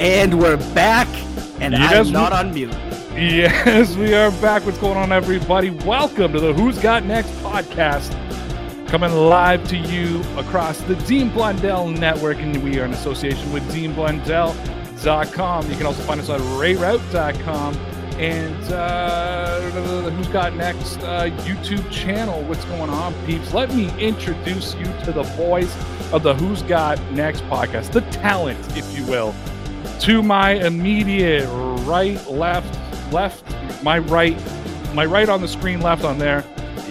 And we're back, and Yes, I'm not on mute. Yes, we are back. What's going on, everybody? Welcome to the Who's Got Next podcast, coming live to you across the Dean Blundell Network, and we are in association with DeanBlundell.com. You can also find us on RayRauth.com and uh, the Who's Got Next uh, YouTube channel. What's going on, peeps? Let me introduce you to the boys of the Who's Got Next podcast, the talent, if you will to my immediate right, left, left, my right, my right on the screen, left on there.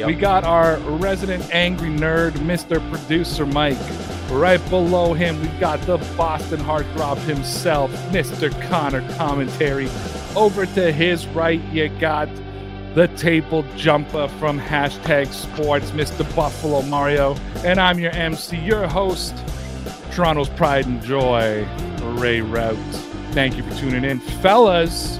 We got our resident angry nerd, Mr. Producer Mike. Right below him, we've got the Boston heartthrob himself, Mr. Connor Commentary. Over to his right, you got the table jumper from hashtag sports, Mr. Buffalo Mario. And I'm your MC, your host, Toronto's pride and joy, Ray Rauth. Thank you for tuning in, fellas.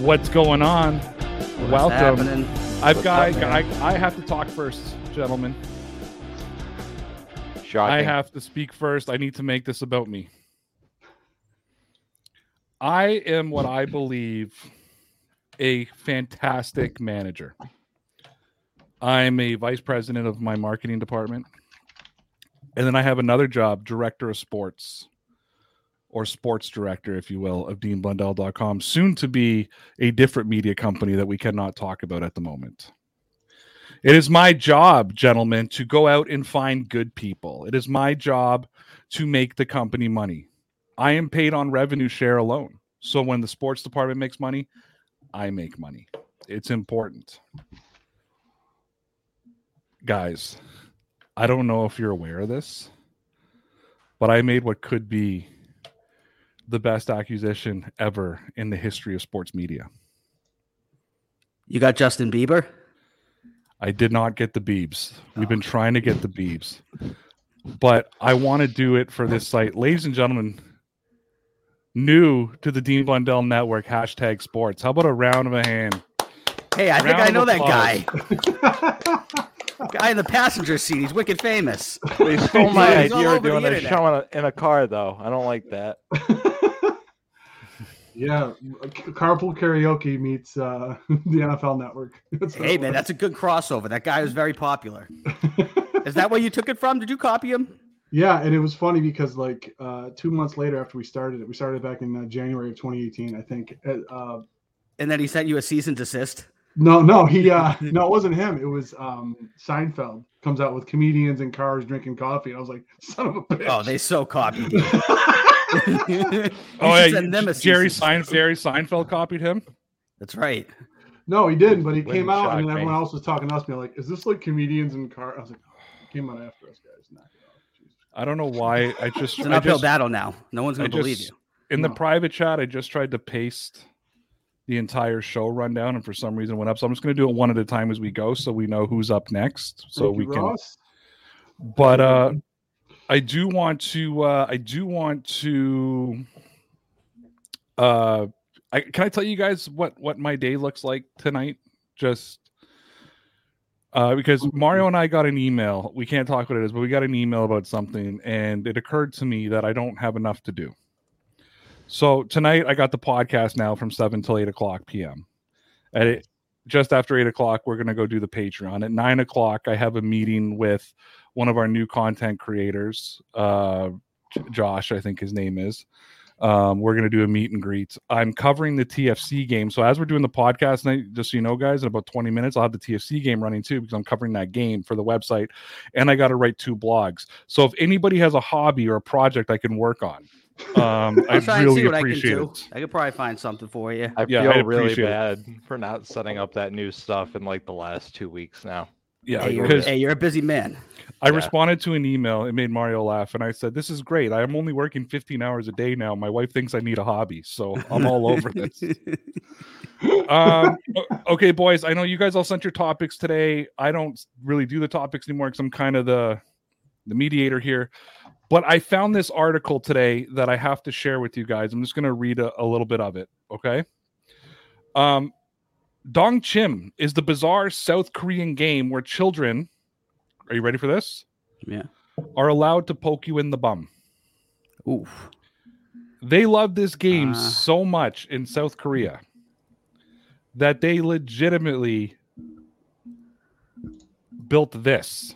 What's going on? What's Welcome. happening? I've What's got. up, I. I have to talk first, gentlemen. Shocking. I have to speak first. I need to make this about me. I am what I believe a fantastic manager. I'm a vice president of my marketing department. And then I have another job, director of sports or sports director, if you will, of deanblundell.com, soon to be a different media company that we cannot talk about at the moment. It is my job, gentlemen, to go out and find good people. It is my job to make the company money. I am paid on revenue share alone. So when the sports department makes money, I make money. It's important. Guys, I don't know if you're aware of this, but I made what could be the best acquisition ever in the history of sports media. You got Justin Bieber? I did not get the Beebs. We've been oh. trying to get the Beebs, but I want to do it for this site. Ladies and gentlemen, new to the Dean Blundell Network, hashtag sports. How about a round of a hand? Hey, I think I know that guy. guy in the passenger seat. He's wicked famous. They stole my He's all idea over of the doing a internet. show in a, in a car, though. I don't like that. yeah, carpool karaoke meets uh, the NFL Network. That's what Hey, it man, was. that's a good crossover. That guy was very popular. Is that where you took it from? Did you copy him? yeah, and it was funny because like uh, two months later after we started it, we started back in uh, January of 2018, I think. Uh, And then he sent you a cease and desist. No, no, he uh, no, it wasn't him. It was um, Seinfeld comes out with comedians in cars drinking coffee, and I was like, son of a bitch. Oh, they so copied you. You Oh, yeah, send them a cease Jerry and Sein- desist. Jerry Seinfeld copied him. That's right. no, he didn't, but he came out, shock and then me. everyone else was talking to us, being like, "Is this like comedians in cars? I was like, oh, "Came out after us, guys." Knock it off. Jesus. I don't know why. I just, It's an I uphill just battle now. No one's going to believe you. in the private chat, I just tried to paste the entire show rundown, and for some reason went up. So I'm just going to do it one at a time as we go, so we know who's up next. So Thank we can. Ross. But uh, I do want to. Uh, I do want to. Uh, I can I tell you guys what what my day looks like tonight? Just. Uh, because Mario and I got an email. We can't talk what it is, but we got an email about something, and it occurred to me that I don't have enough to do. So tonight I got the podcast now from seven till eight o'clock p.m. At it, just after eight o'clock, we're gonna go do the Patreon. At nine o'clock, I have a meeting with one of our new content creators, uh, Josh, I think his name is. Um, we're gonna do a meet and greet. I'm covering the TFC game, so as we're doing the podcast tonight, just so you know, guys, in about 20 minutes, I'll have the TFC game running too because I'm covering that game for the website, and I got to write two blogs. So if anybody has a hobby or a project I can work on, Um, I I'll try and really see what I can appreciate do. it. I could probably find something for you. I Yeah, feel I'd really appreciate it. bad for not setting up that new stuff in like the last two weeks now. Yeah, Hey, you're, hey, you're a busy man. I Yeah. responded to an email. It made Mario laugh, and I said, "This is great. I'm only working 15 hours a day now. My wife thinks I need a hobby, so I'm all over this." um, okay, boys. I know you guys all sent your topics today. I don't really do the topics anymore because I'm kind of the the mediator here. But I found this article today that I have to share with you guys. I'm just going to read a, a little bit of it. Okay. Um, Dong Chim is the bizarre South Korean game where children. Are you ready for this? Yeah. Are allowed to poke you in the bum. Oof. They love this game Ah. so much in South Korea that they legitimately built this.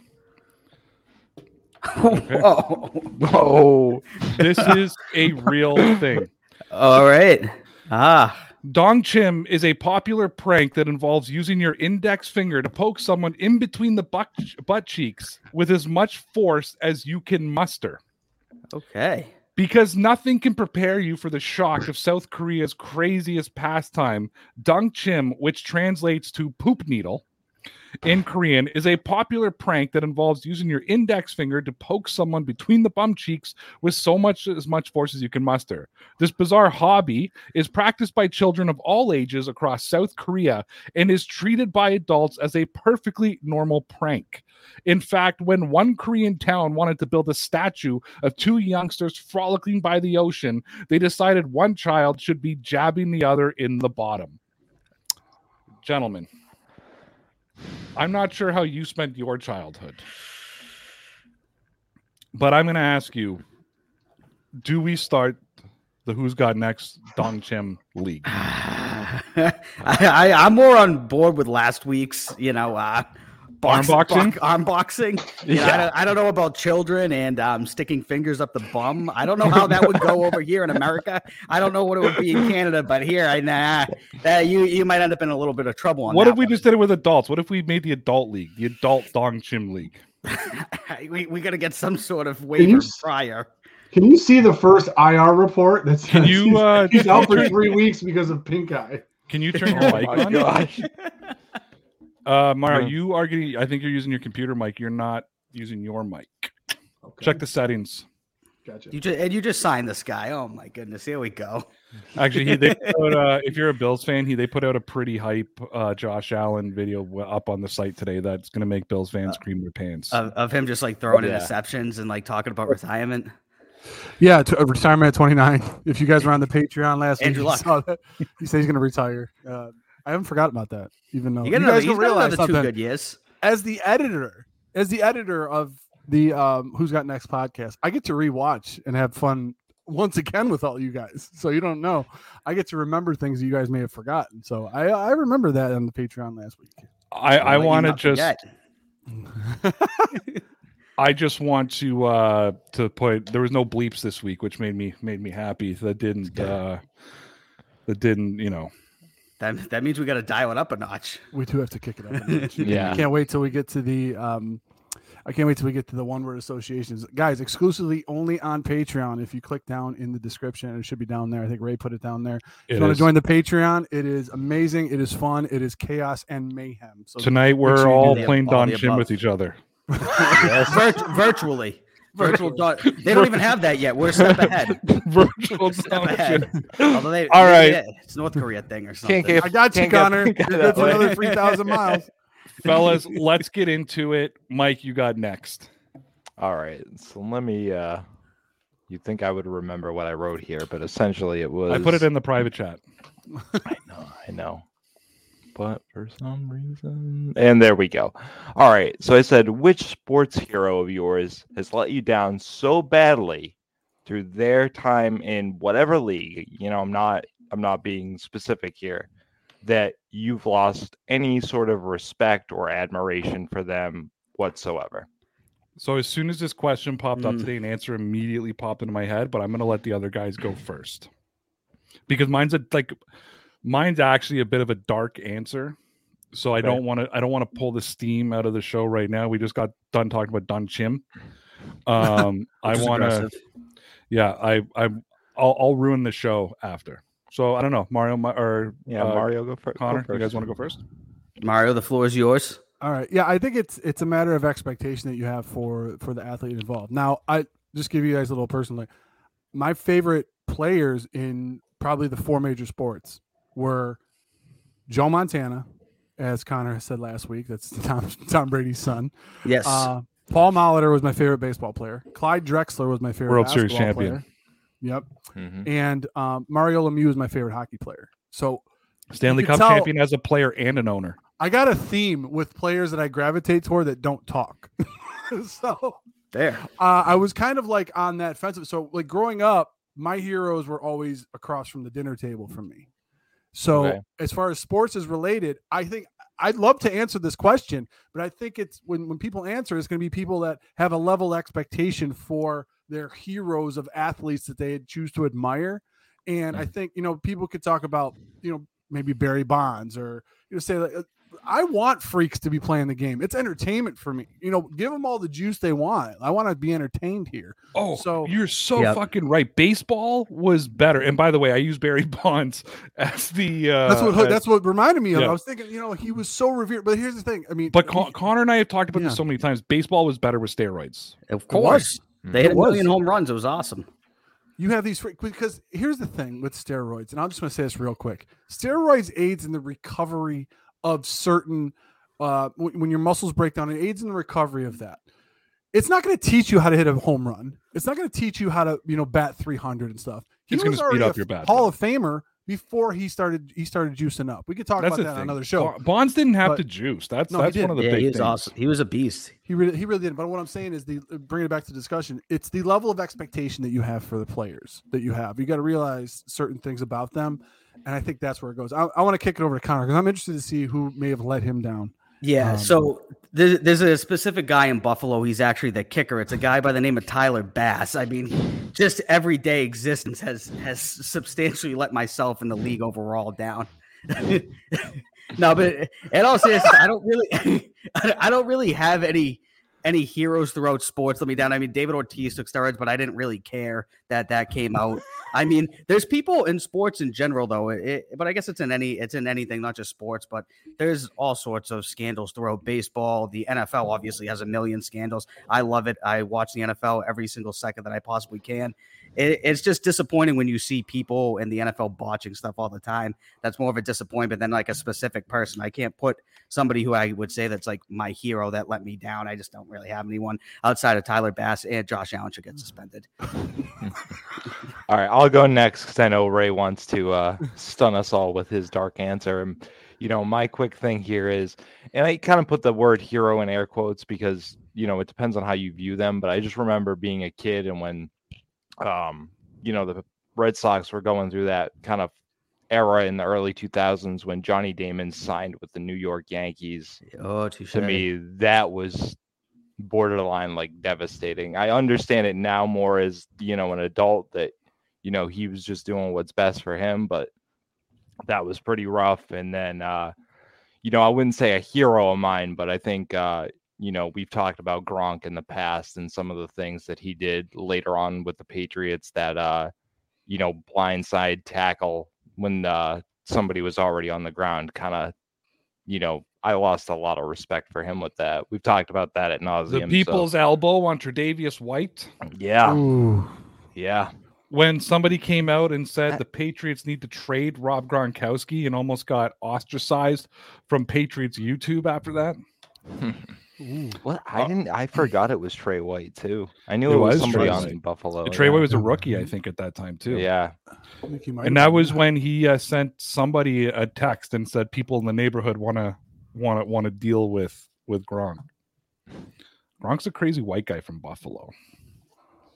Oh. Oh, This is a real thing. All right. Ah. Dong Chim is a popular prank that involves using your index finger to poke someone in between the butt, butt cheeks with as much force as you can muster. Okay. Because nothing can prepare you for the shock of South Korea's craziest pastime, Dong Chim, which translates to poop needle in Korean, is a popular prank that involves using your index finger to poke someone between the bum cheeks with so much as much force as you can muster. This bizarre hobby is practiced by children of all ages across South Korea and is treated by adults as a perfectly normal prank. In fact, when one Korean town wanted to build a statue of two youngsters frolicking by the ocean, they decided one child should be jabbing the other in the bottom. Gentlemen, I'm not sure how you spent your childhood, but I'm going to ask you do we start the Who's Got Next Dong Chim League? I, I, I'm more on board with last week's, you know, uh, box- Arm boxing? box- arm boxing. You know, I, don't, I don't know about children and um, sticking fingers up the bum. I don't know how that would go over here in America. I don't know what it would be in Canada, but here, I nah, uh, you you might end up in a little bit of trouble on What that if we one. just did it with adults? What if we made the adult league, the adult Dong Chim League? we we got to get some sort of you waiver s- prior. Can you see the first IR report? That's Can you, uh, he's out for three weeks because of pink eye. Can you turn your oh mic my on? gosh. Uh, Mara, Yeah. you are getting. I think you're using your computer mic. You're not using your mic. Okay. Check the settings. Gotcha. You just and you just signed this guy. Oh my goodness, here we go. Actually, he, they put uh, if you're a Bills fan, he they put out a pretty hype uh, Josh Allen video up on the site today that's going to make Bills fans cream their pants. Of, of him just like throwing Yeah. interceptions and like talking about retirement. Yeah, to, uh, retirement at 29. If you guys were on the Patreon last Andrew week, Luck. you saw that. He said he's going to retire. Uh, I haven't forgotten about that, even though You you, guys he's don't realize another two something. good years. As the editor, as the editor of the um, Who's Got Next podcast, I get to rewatch and have fun once again with all you guys. So you don't know. I get to remember things you guys may have forgotten. So I I remember that on the Patreon last week. I, I Let want to just. I just want to uh to put there was no bleeps this week, which made me made me happy. That didn't uh that didn't you know that, that means we got to dial it up a notch. we do have to kick it up. A notch. Yeah. I can't wait till we get to the um I can't wait till we get to the one word associations. Guys, exclusively only on Patreon. If you click down in the description, it should be down there. I think Ray put it down there. If you want to join the Patreon, it is amazing. It is fun. It is chaos and mayhem. So tonight. We're all playing All Don the Chim above. with each other. Virt- virtually. Virtual. dot- They don't even have that yet. We're a step ahead. Virtual Step ahead. Chim. Although they, All maybe right. it- it's North Korea thing or something. Can't get, I got you, can't get Connor. pink eye that good for way. another three thousand miles. Fellas, let's get into it. Mike, you got next. All right. So let me uh you think I would remember what I wrote here, but essentially it was I put it in the private chat. I know, I know. But for some reason and there we go. All right. So I said which sports hero of yours has let you down so badly through their time in whatever league, you know, I'm not I'm not being specific here, that you've lost any sort of respect or admiration for them whatsoever. So as soon as this question popped up Mm. today, an answer immediately popped into my head, but I'm gonna let the other guys go first. Because mine's a like mine's actually a bit of a dark answer. So I Okay. don't want to I don't want to pull the steam out of the show right now. We just got done talking about Don Chim. Um I want to yeah, I I I'll, I'll ruin the show after. So I don't know, Mario Ma- or Yeah, uh, Mario, go, fir- go Connor. first. You guys want to go first? Mario, the floor is yours. All right. Yeah, I think it's it's a matter of expectation that you have for for the athlete involved. Now, I just give you guys a little personally. My favorite players in probably the four major sports were Joe Montana, as Connor said last week. That's Tom Tom Brady's son. Yes. Uh, Paul Molitor was my favorite baseball player. Clyde Drexler was my favorite World Series champion. player. Yep. Mhm. And um, Mario Lemieux is my favorite hockey player. So Stanley Cup tell- champion as a player and an owner. I got a theme with players that I gravitate toward that don't talk. so there. uh, I was kind of like on that fence. So like growing up, my heroes were always across from the dinner table from me. So Okay. as far as sports is related, I think I'd love to answer this question, but I think it's when when people answer, it's going to be people that have a level expectation for their heroes of athletes that they choose to admire. And I think you know people could talk about you know maybe Barry Bonds or you know say like, uh, I want freaks to be playing the game. It's entertainment for me. You know, give them all the juice they want. I want to be entertained here. Oh, So- you're so Yep. fucking right. Baseball was better. And by the way, I use Barry Bonds as the. Uh, That's what as- that's what reminded me of. yeah. I was thinking, you know, he was so revered. But here's the thing. I mean, But he- Con- Connor and I have talked about Yeah. this so many times. Baseball was better with steroids. Of was. course. They had It a was. million home runs. It was awesome. you have these freak- because here's the thing with steroids, and I'm just going to say this real quick. Steroids aids in the recovery of certain uh when, when your muscles break down. It aids in the recovery of that. It's not going to teach you how to hit a home run. It's not going to teach you how to you know bat 300 and stuff. He It's gonna was speed already up a your bat, Hall of Famer before he started he started juicing up. We could talk That's about the that on another show. Bonds didn't have But- to juice. That's No, that's one of the yeah, big he was things. awesome. He was a beast. He really, he really didn't. But what I'm saying is the bring it back to discussion. It's the level of expectation that you have for the players that you have. You got to realize certain things about them, and I think that's where it goes. I, I want to kick it over to Connor because I'm interested to see who may have let him down. Yeah. Um, so there's, there's a specific guy in Buffalo. He's actually the kicker. It's a guy by the name of Tyler Bass. I mean, just everyday existence has has substantially let myself in the league overall down. no, but in all seriousness, I don't really, I don't really have any any heroes throughout sports let me down. I mean, David Ortiz took steroids, but I didn't really care that that came out. I mean, there's people in sports in general, though. It, but I guess it's in any it's in anything, not just sports. But there's all sorts of scandals throughout baseball. The NFL obviously has a million scandals. I love it. I watch the NFL every single second that I possibly can. It, it's just disappointing when you see people in the NFL botching stuff all the time. That's more of a disappointment than like a specific person. I can't put somebody who I would say that's like my hero that let me down. I just don't really have anyone outside of Tyler Bass and Josh Allen should get suspended. All right, I'll go next because I know Ray wants to uh, stun us all with his dark answer. And you know, my quick thing here is, and I kind of put the word hero in air quotes because you know it depends on how you view them. But I just remember being a kid and when, um, you know, the Red Sox were going through that kind of era in the early 2000s when Johnny Damon signed with the New York Yankees. Oh, touche. to me that was borderline like devastating. I understand it now more as you know an adult that you know he was just doing what's best for him but that was pretty rough. And then uh you know i wouldn't say a hero of mine but i think uh you know we've talked about gronk in the past and some of the things that he did later on with the patriots that uh you know blindside tackle when uh somebody was already on the ground kind of you know, I lost a lot of respect for him with that. We've talked about that at nauseum. The so- people's elbow on Tre'Davious White. yeah, Ooh. yeah, When somebody came out and said the Patriots need to trade Rob Gronkowski and almost got ostracized from Patriots YouTube after that. Ooh. What I Uh, didn't, I forgot it was Trey White too. I knew It it, was, was somebody Trey on White. Buffalo. And Trey yeah. White was a rookie, I think, at that time too. Yeah, I think he might and that been. was when he uh, sent somebody a text and said people in the neighborhood want to want to want to deal with with Gronk. Gronk's a crazy white guy from Buffalo.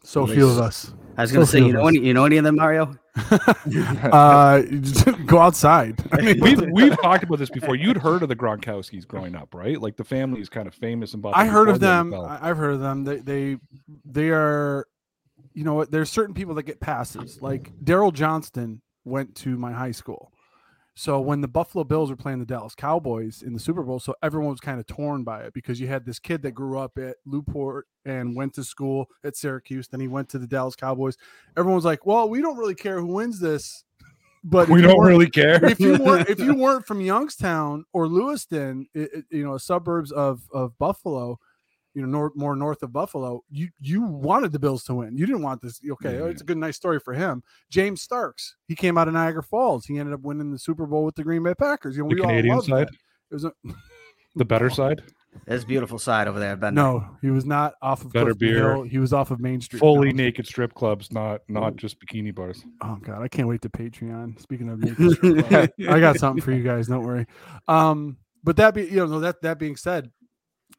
So few of us. I was going to So say, you know any, you know any of them, Mario? uh, go outside. I mean, We've we've talked about this before. You'd heard of the Gronkowskis growing up, right? Like the family is kind of famous in Buffalo. I heard of them. NFL. I- I've heard of them. They they they are, you know, what? there's certain people that get passes. Like Daryl Johnston went to my high school. So when the Buffalo Bills were playing the Dallas Cowboys in the Super Bowl, so everyone was kind of torn by it because you had this kid that grew up at Newport and went to school at Syracuse, then he went to the Dallas Cowboys. Everyone was like, "Well, we don't really care who wins this." But we don't really care. if you weren't if you weren't from Youngstown or Lewiston, i- i- you know, suburbs of of Buffalo, you know, north more north of Buffalo, you you wanted the Bills to win. You didn't want this. Okay, oh, it's a good nice story for him. James Starks, he came out of Niagara Falls. He ended up winning the Super Bowl with the Green Bay Packers. You know, The we all Canadian loved side? that. It was a, the better side, There's a beautiful side over there. Ben. no, he was not off of Better Clifton beer. Hill. He was off of Main Street. fully No. naked strip clubs, not not just bikini bars. Oh god, I can't wait to Patreon. Speaking of naked strip club, I got something for you guys. Don't worry. Um, but that be you know that that being said,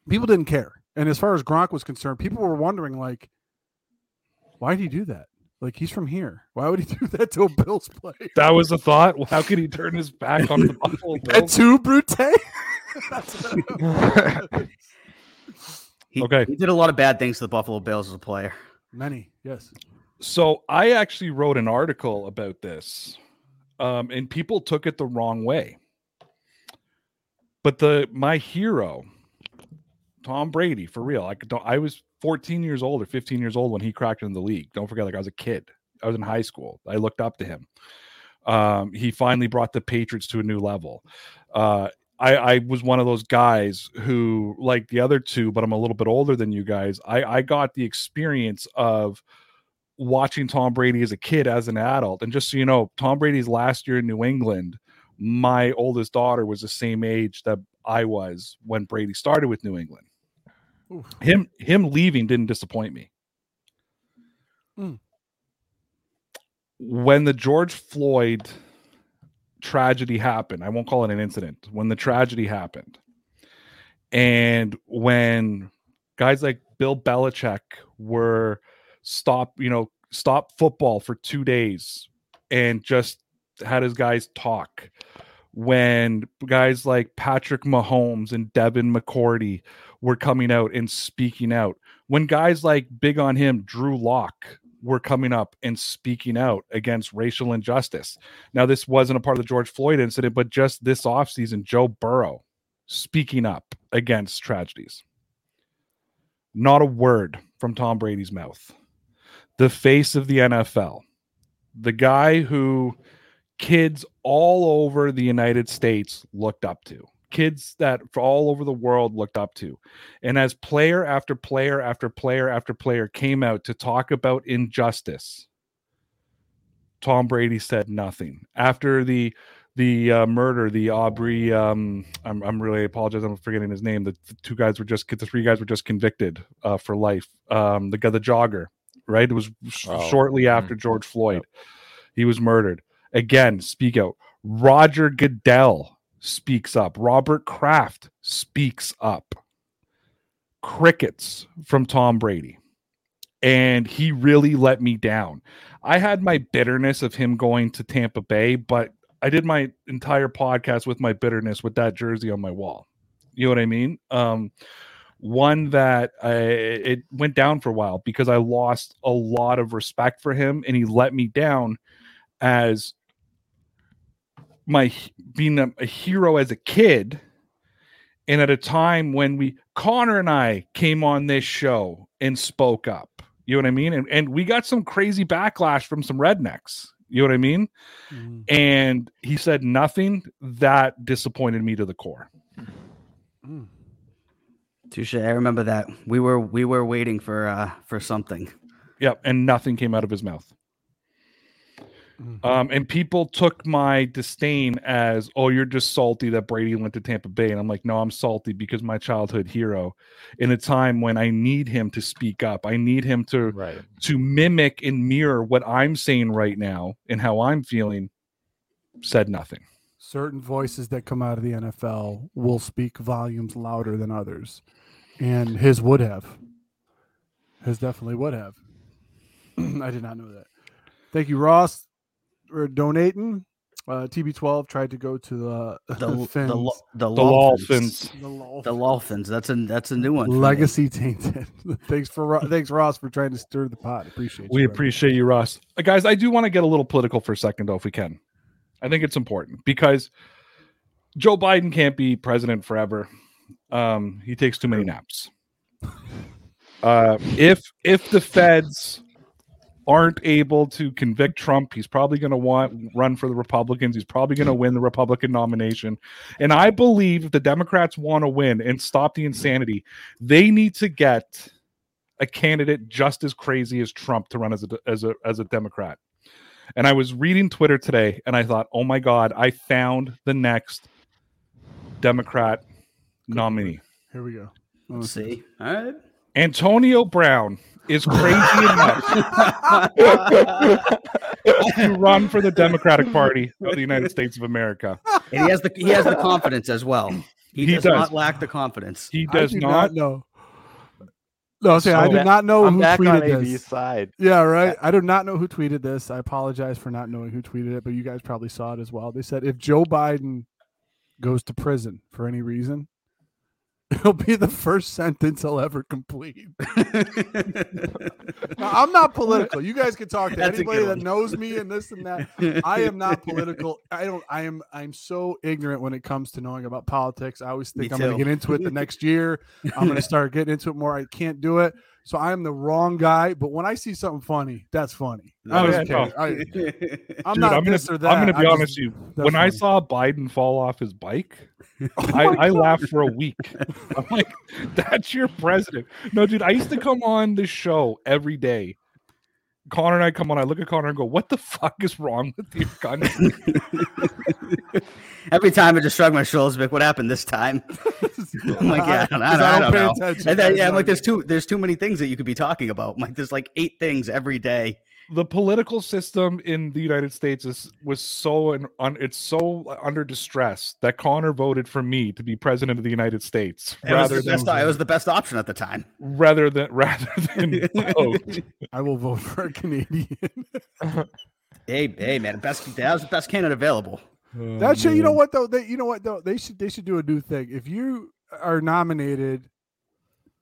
people didn't care, and as far as Gronk was concerned, people were wondering like, why did he do that? Like he's from here. Why would he do that to a Bills player? That was the thought. How could he turn his back on the Buffalo Et Bills? tu, Brute? He, Okay. He did a lot of bad things to the Buffalo Bills as a player. Many, yes. So I actually wrote an article about this, um, and people took it the wrong way. But the my hero, Tom Brady, for real. I could I was 14 years old or 15 years old when he cracked into the league. Don't forget, like I was a kid. I was in high school. I looked up to him. Um, he finally brought the Patriots to a new level. Uh, I, I was one of those guys who, like the other two, but I'm a little bit older than you guys. I, I got the experience of watching Tom Brady as a kid, as an adult. And just so you know, Tom Brady's last year in New England, my oldest daughter was the same age that I was when Brady started with New England. Oof. Him him leaving didn't disappoint me. Hmm. When the George Floyd tragedy happened, I won't call it an incident. When the tragedy happened, and when guys like Bill Belichick were stop, you know, stop football for two days and just had his guys talk. When guys like Patrick Mahomes and Devin McCourty were coming out and speaking out. When guys like big on him, Drew Lock, were coming up and speaking out against racial injustice. Now, this wasn't a part of the George Floyd incident, but just this offseason, Joe Burrow speaking up against tragedies. Not a word from Tom Brady's mouth. The face of the NFL, the guy who kids all over the United States looked up to, kids that all over the world looked up to. And as player after player after player after player came out to talk about injustice, Tom Brady said nothing. After the the uh, murder, the Aubrey, um, I'm, I'm really apologizing. I'm forgetting his name. The, the two guys were just, the three guys were just convicted uh, for life. Um, the guy, the jogger, right? It was Oh, shortly after George Floyd. He was murdered. Again, speak out. Roger Goodell speaks up. Robert Kraft speaks up. Crickets from Tom Brady. And he really let me down. I had my bitterness of him going to Tampa Bay, but I did my entire podcast with my bitterness with that jersey on my wall. You know what I mean? Um, one that I, it went down for a while because I lost a lot of respect for him, and he let me down as my being a, a hero as a kid, and at a time when we Connor and I came on this show and spoke up. You know what I mean? And and we got some crazy backlash from some rednecks. You know what I mean? Mm, and he said nothing that disappointed me to the core. mm. Touche. I remember that. We were we were waiting for uh for something. Yep, and nothing came out of his mouth. Mhm. Um, and people took my disdain as, "Oh, you're just salty that Brady went to Tampa Bay," and I'm like, "No, I'm salty because my childhood hero, in a time when I need him to speak up, I need him to Right. to mimic and mirror what I'm saying right now and how I'm feeling." Said nothing. certain voices that come out of the NFL will speak volumes louder than others. And his would have. His definitely would have. I did not know that. Thank you, Ross, for donating. Uh, TB12 tried to go to the The the Fins. the, the, The Dolphins. Dolphins. The Lol- The Dolphins. That's a that's a new one. for me. Legacy tainted. thanks for thanks Ross for trying to stir the pot. Appreciate We you. brother. appreciate you, Ross. Uh, guys, I do want to get a little political for a second, though, if we can. I think it's important because Joe Biden can't be president forever. Um, he takes too many naps. Uh, if if the feds aren't able to convict Trump, he's probably going to want run for the Republicans. He's probably going to win the Republican nomination. And I believe if the Democrats want to win and stop the insanity, they need to get a candidate just as crazy as Trump to run as a as a as a Democrat. And I was reading Twitter today and I thought, "Oh my god, I found the next Democrat nominee." Here we go. Let's see. All right. Antonio Brown is crazy enough to run for the Democratic Party of the United States of America. And he has the he has the confidence as well. He, He does, does. not lack the confidence. He does do not. know. No, say I So- do not know I'm who back on tweeted AB's this. side. Yeah, right. I do not know who tweeted this. I apologize for not knowing who tweeted it, but you guys probably saw it as well. They said if Joe Biden goes to prison for any reason, it'll be the first sentence I'll ever complete. Now, I'm not political. You guys can talk to That's anybody that knows me and this and that. I am not political. I don't. I am. I'm so ignorant when it comes to knowing about politics. I always think Me I'm going to get into it the next year. I'm going to start getting into it more. I can't do it. So I'm the wrong guy. But when I see something funny, that's funny. I don't yeah, care. no. I, I'm not I'm gonna, this or that. I'm gonna be I honest with you. When I saw Biden fall off his bike, Oh I, I laughed for a week. I'm like, that's your president. No, dude, I used to come on this show every day. Connor and I come on, I look at Connor and go, What the fuck is wrong with your country? Every time I just shrug my shoulders, like, what happened this time? I'm like, yeah, I don't, I 'Cause don't, I don't pay know. attention. And then, yeah, I'm like, there's too, there's too many things that you could be talking about. I'm like, there's like eight things every day. The political system in the United States is was so un, un, it's so under distress that Connor voted for me to be president of the United States It was, rather the best, than it was the best option at the time. rather than rather than vote. I will vote for a Canadian. Hey, hey, man, best that was the best candidate available. Oh, that shit, you know what though? They, you know what though? They should they should do a new thing. If you are nominated,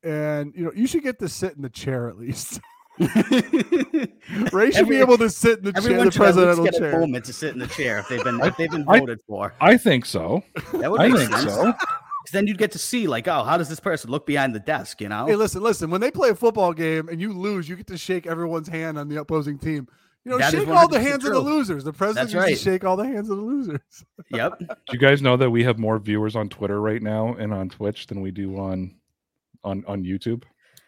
and you know you should get to sit in the chair at least. Ray should Every- be able to sit in the chair, Everyone the should at least presidential get a chair. moment to sit in the chair if they've been if they've been I- voted for. I think so. That would I make think sense. so. 'Cause then you'd get to see like, oh, how does this person look behind the desk? You know, Hey, listen, listen. When they play a football game and you lose, you get to shake everyone's hand on the opposing team. You know, That is shake all the hands of the losers. The president That's used right. to shake all the hands of the losers. yep. Do you guys know that we have more viewers on Twitter right now and on Twitch than we do on on on YouTube?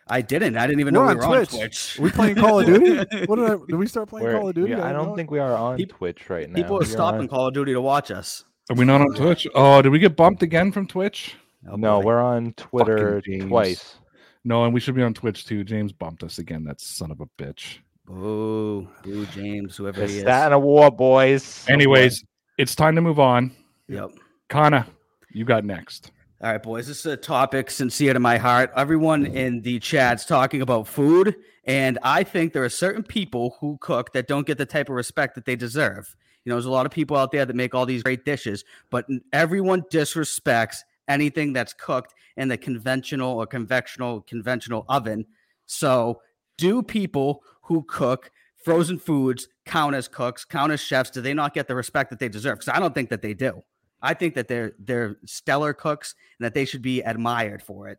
I didn't. I didn't even We're know on we were on Twitch. Twitch. Are we playing Call of Duty? What did I? Did we start playing We're- Call of Duty? yeah, I don't it. think we are on Peop- Twitch right now. People are We're stopping on- Call of Duty to watch us. Are we not on Twitch? Oh, did we get bumped again from Twitch? Oh, no, boy. we're on Twitter twice. No, and we should be on Twitch too. James bumped us again. That son of a bitch. Oh, boo, James, whoever It's he is. that and a war, boys. Anyways, it's time to move on. Yep. Connor, you got next. All right, boys. This is a topic sincere to my heart. Everyone in the chat's talking about food, and I think there are certain people who cook that don't get the type of respect that they deserve. You know, there's a lot of people out there that make all these great dishes, but everyone disrespects anything that's cooked in the conventional or conventional conventional oven. So, do people who cook frozen foods count as cooks, count as chefs? Do they not get the respect that they deserve? Because I don't think that they do. I think that they're they're stellar cooks and that they should be admired for it.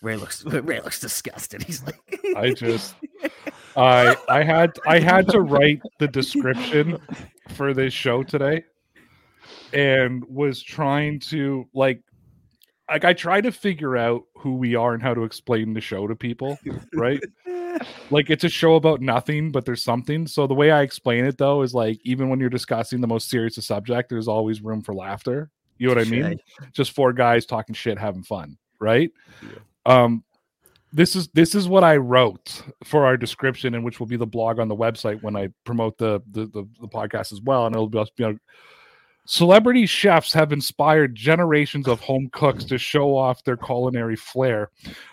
Ray looks Ray looks disgusted. He's like, I just I I had I had to write the description for this show today and was trying to like like I tried to figure out who we are and how to explain the show to people, right? like it's a show about nothing, but there's something. So the way I explain it though is like even when you're discussing the most serious of subject, there's always room for laughter. You know what I mean? Just four guys talking shit, having fun, right? Um this is this is what I wrote for our description, and which will be the blog on the website when I promote the the, the, the podcast as well. And it'll be, you know, celebrity chefs have inspired generations of home cooks to show off their culinary flair.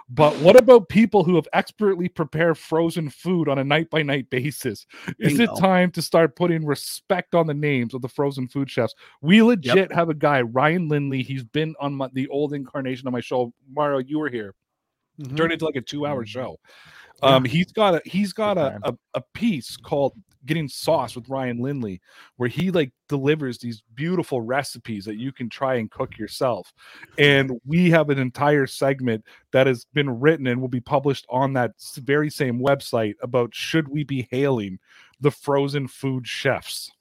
But what about people who have expertly prepared frozen food on a night by night basis? Is it time to start putting respect on the names of the frozen food chefs? We legit have a guy, Ryan Lindley. He's been on my, the old incarnation of my show. Mario, you were here Mhm. turned into like a two hour Mhm. show. Um, he's got a he's got a, a, a piece called getting sauce with Ryan Lindley, where he like delivers these beautiful recipes that you can try and cook yourself. And we have an entire segment that has been written and will be published on that very same website about should we be hailing the frozen food chefs.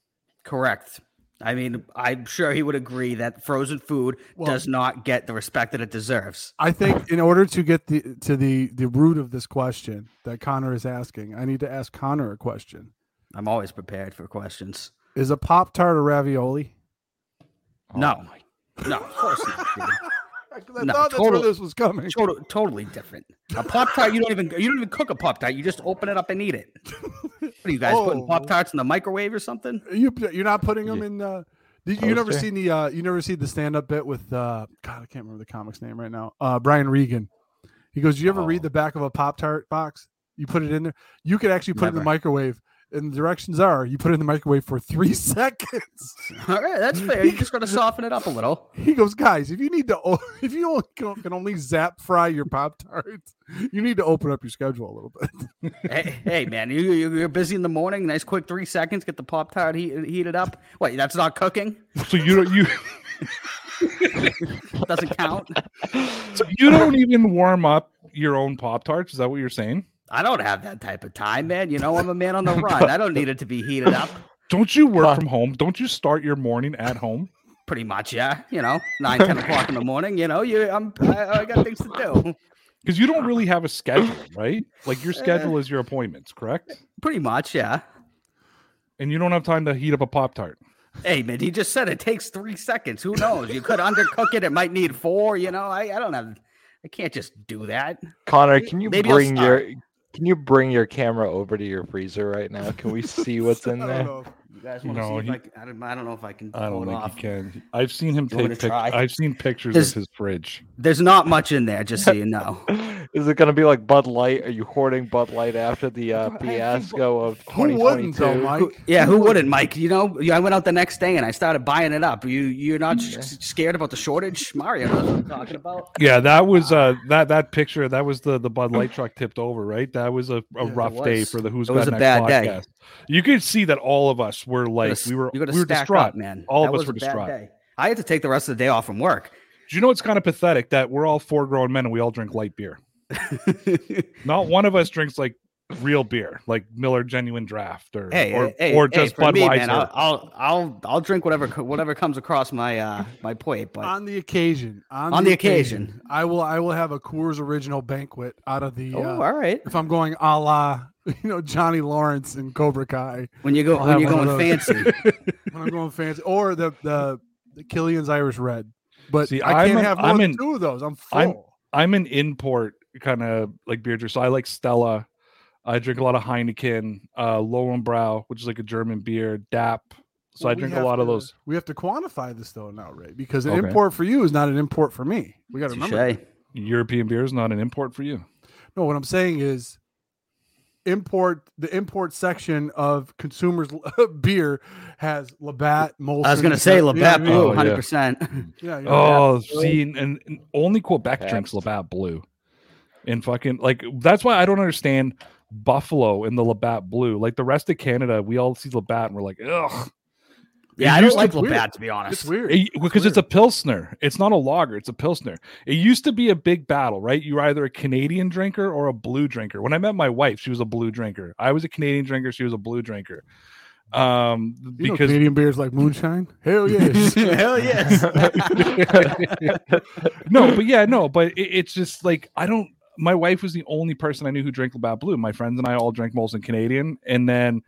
Correct. I mean, I'm sure he would agree that frozen food Well- does not get the respect that it deserves. I think in order to get the to the the root of this question that Connor is asking, I need to ask Connor a question. I'm always prepared for questions. Is a Pop Tart a ravioli? No, no, of course not. dude. I No, thought that's where this was coming. Total, totally different. A pop tart, you don't even you don't even cook a pop tart. You just open it up and eat it. What are you guys putting Oh. pop tarts in the microwave or something? You you're not putting them in. Uh, did, you never Toaster? seen the uh, you never see the stand up bit with uh, God I can't remember the comic's name right now. Uh, Brian Regan. He goes, Do "You ever read Oh. the back of a Pop Tart box? You put it in there. You could actually put it in the microwave, and the directions are you put it in the microwave for three seconds." All right, that's fair. You just got to soften it up a little. He goes, "Guys, if you need to, if you can, can only zap fry your Pop Tarts, you need to open up your schedule a little bit." hey, hey, man, you you- you're busy in the morning. Nice, quick three seconds. Get the pop tart heat, heated up. Wait, that's not cooking. So you don't you Doesn't count. so you don't even warm up your own Pop Tarts. Is that what you're saying? I don't have that type of time, man. You know, I'm a man on the run. I don't need it to be heated up. Don't you work Huh. from home? Don't you start your morning at home? Pretty much, yeah. You know, nine, ten o'clock in the morning. You know, you I'm I, I got things to do. Because you don't really have a schedule, right? Like your uh, schedule is your appointments, correct? Pretty much, yeah. And you don't have time to heat up a Pop Tart. Hey, man, he just said it takes three seconds. Who knows? You could undercook it. It might need four. You know, I, I don't have. I can't just do that. Connor, can you Maybe I'll bring your start. Can you bring your camera over to your freezer right now? Can we see what's in there? know. You guys want to No, see if I, can, I, don't, I don't know if I can I pull don't it think off. you can. I've seen him You want me take. to Pic- I've seen pictures There's- of his fridge. There's not much in there, just so you know. Is it gonna be like Bud Light? Are you hoarding Bud Light after the uh, fiasco of Who wouldn't though, Mike? Who- yeah, who wouldn't, Mike? You know, I went out the next day and I started buying it up. You, you're not s- scared about the shortage, Mario? Knows what I'm talking about. Yeah, that was uh that that picture. That was the the Bud Light truck tipped over, right? That was a, a Yeah, it rough day was. for the Who's It was Got a Next bad day. podcast. You could see that all of us were like we were you we were distraught. up, man. All of us were distraught. day. I had to take the rest of the day off from work. Do you know it's kind of pathetic that we're all four grown men and we all drink light beer? Not one of us drinks like real beer, like Miller Genuine Draft or hey, or, hey, hey, or hey, just me, Budweiser. man, I'll, I'll, I'll, I'll drink whatever, whatever comes across my, uh, my plate. But on the occasion, on, On the occasion. I will. I will have a Coors Original banquet out of the. oh, uh, all right. if I'm going a la, you know, Johnny Lawrence and Cobra Kai, When you go, I'll when you're going fancy, when I'm going fancy, or the the, the Killian's Irish Red. But See, I I'm can't an- have more I'm than in- two of those. I'm full. I'm- I'm an import kind of like beer drinker. So I like Stella. I drink a lot of Heineken, uh, Lowenbrau, which is like a German beer, DAP. So Well, I drink a have lot of those. We have to quantify this though now, Ray, because an Okay. import for you is not an import for me. We got to remember. touche. European beer is not an import for you. No, what I'm saying is import the import section of consumers beer has Labatt, Molson. I was gonna say you know Labatt mean? Oh, Blue, hundred percent. Yeah, you know, Oh, Blue. see, and, and only Quebec drinks Pabst. Labatt Blue. And fucking like that's why I don't understand Buffalo and the Labatt Blue. Like the rest of Canada, we all see Labatt and we're like, ugh. Yeah, It I don't used to- like it's weird. Labatt to be honest. it's weird. It- because it's a pilsner. It's not a lager. It's a pilsner. It used to be a big battle, right? You were either a Canadian drinker or a blue drinker. When I met my wife, she was a blue drinker. I was a Canadian drinker. She was a blue drinker. Um, You know because Canadian beers like moonshine. Hell yes. Hell yes. no, but yeah, no, but it, it's just like I don't. My wife was the only person I knew who drank Labatt Blue. My friends and I all drank Molson Canadian, and then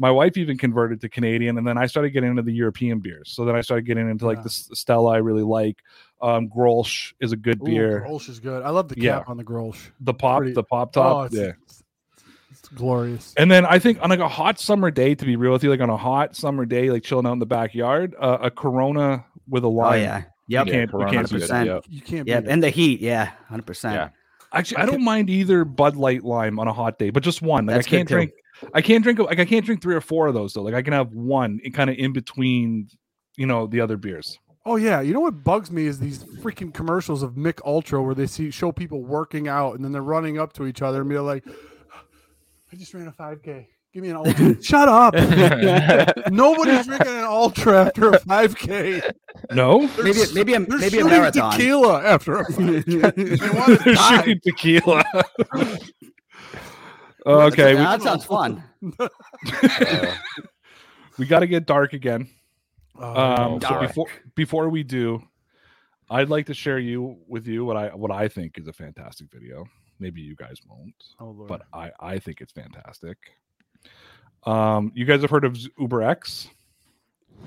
my wife even converted to Canadian, and then I started getting into the European beers. So then I started getting into like Yeah. the S- Stella I really like. Um, Grolsch is a good Ooh, beer. Grolsch is good. I love the cap Yeah. on the Grolsch. the pop, pretty- the pop Oh, top, it's, yeah. it's, it's glorious. And then I think on like a hot summer day, to be real with you, like on a hot summer day, like chilling out in the backyard, uh, a Corona with a Oh lime. yeah. Yep. You can't, you can't good, beat it. yep. You can't. Yeah, beat it. and the heat. Yeah, hundred percent. Yeah. Actually, I don't mind either Bud Light lime on a hot day, but just one. Like I can't drink. I can't drink. Like I can't drink three or four of those though. Like I can have one, kind of in between, you know, the other beers. Oh yeah, you know what bugs me is these freaking commercials of Mich Ultra where they see show people working out and then they're running up to each other and be like, "I just ran a 5K. Give me an ultra. Shut up. Nobody's drinking an ultra after a 5K. No, They're Maybe maybe a they're maybe a marathon. tequila after a 5K. They want to they're die. shooting tequila. okay, we, that sounds fun. Uh, we got to get dark again. Oh, Um, so before before we do, I'd like to share you with you what I what I think is a fantastic video. Maybe you guys won't, oh, Lord. but I I think it's fantastic. Um, you guys have heard of Z- Uber X?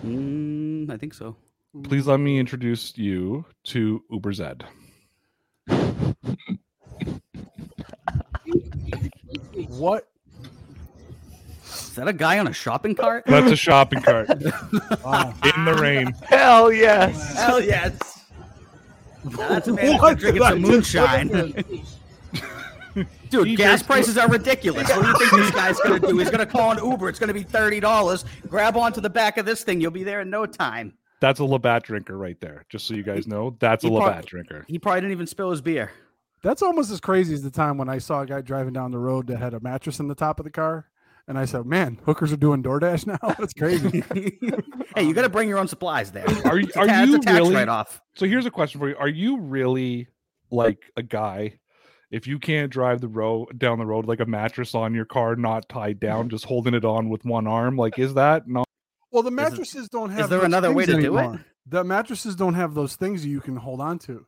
Mm, I think so. Please let me introduce you to Uber what? Is that a guy on a shopping cart? That's a shopping cart Wow. in the rain. Hell yes. Hell yes. That's a man What drinking did I some moonshine. Dude, He gas just- prices are ridiculous. What do you think this guy's gonna do? He's gonna call an Uber. It's gonna be thirty dollars. Grab onto the back of this thing. You'll be there in no time. That's a Labatt drinker right there. Just so you guys know, that's a he prob- Labatt drinker. He probably didn't even spill his beer. That's almost as crazy as the time when I saw a guy driving down the road that had a mattress in the top of the car. And I said, man, hookers are doing DoorDash now? That's crazy. hey, you got to bring your own supplies there. Are you It's are ta- you tax really? write-off. So here's a question for you: Are you really like a guy? If you can't drive the road down the road like a mattress on your car, not tied down, just holding it on with one arm, like is that not? well, the it- mattresses don't have Is there another way things to do it? The mattresses don't have those things you can hold on to.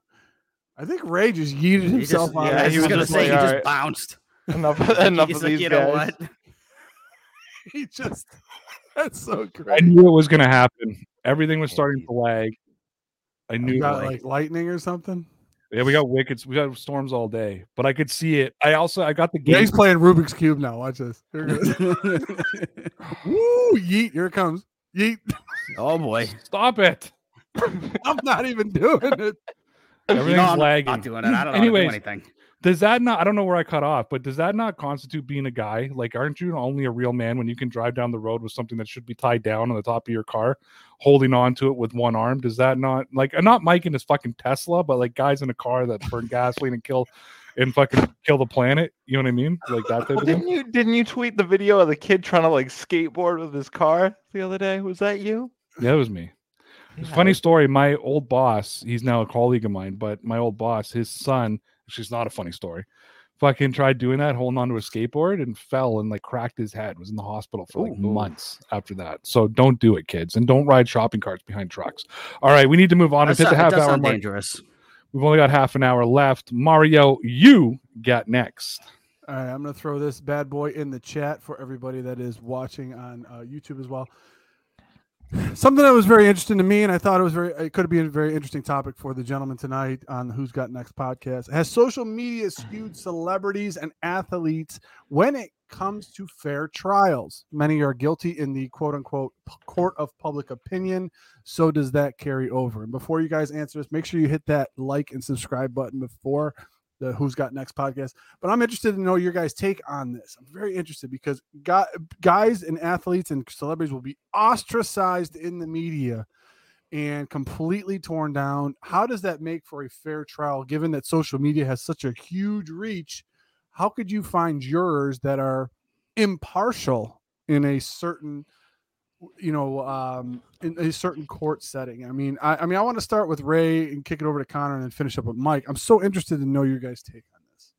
I think Ray just yeeted He himself just, out. yeah, he he was was gonna just say like, he just "Alright." bounced. Enough, enough He's of like, these you know guys. what? he just that's so great. I knew it was going to happen. Everything was starting to lag. I knew. You got it. like lightning or something. Yeah, we got wickets. We got storms all day, but I could see it. I also I got the Yeah, game. he's playing Rubik's Cube now. Watch this. Here it goes. Woo, yeet. Here it comes. Yeet. oh boy. Stop it! I'm not even doing it. Everything's You know I'm lagging. not doing it. I don't know Anyways, how to do anything. Does that not? I don't know where I cut off, but does that not constitute being a guy? Like, aren't you only a real man when you can drive down the road with something that should be tied down on the top of your car, holding on to it with one arm? Does that not like uh, not Mike in his fucking Tesla, but like guys in a car that burn gasoline and kill and fucking kill the planet? You know what I mean? Like that type Well, of didn't thing. you didn't you tweet the video of the kid trying to like skateboard with his car the other day? Was that you? Yeah, it was me. It's a Yeah, funny story. My old boss, he's now a colleague of mine, but my old boss, his son, she's not a funny story. Fucking tried doing that, holding onto a skateboard and fell and like cracked his head. Was in the hospital for like Ooh. months after that. So don't do it, kids, and don't ride shopping carts behind trucks. All right, we need to move on. That's We've hit the half does hour sound mark. dangerous. We've only got half an hour left. Mario, you got next. All right, I'm going to throw this bad boy in the chat for everybody that is watching on uh, YouTube as well. Something that was very interesting to me, and I thought it was very, it could be a very interesting topic for the gentleman tonight on Who's Got Next podcast. Has social media skewed celebrities and athletes when it comes to fair trials? Many are guilty in the quote unquote court of public opinion. So does that carry over? And before you guys answer this, make sure you hit that like and subscribe button before the Who's Got Next podcast. But I'm interested to know your guys' take on this. I'm very interested because guys and athletes and celebrities will be ostracized in the media and completely torn down. How does that make for a fair trial given that social media has such a huge reach? How could you find jurors that are impartial in a certain you know um in a certain court setting. I mean i, I mean i want to start with ray and kick it over to connor and then finish up with mike. I'm so interested to know your guys take on this.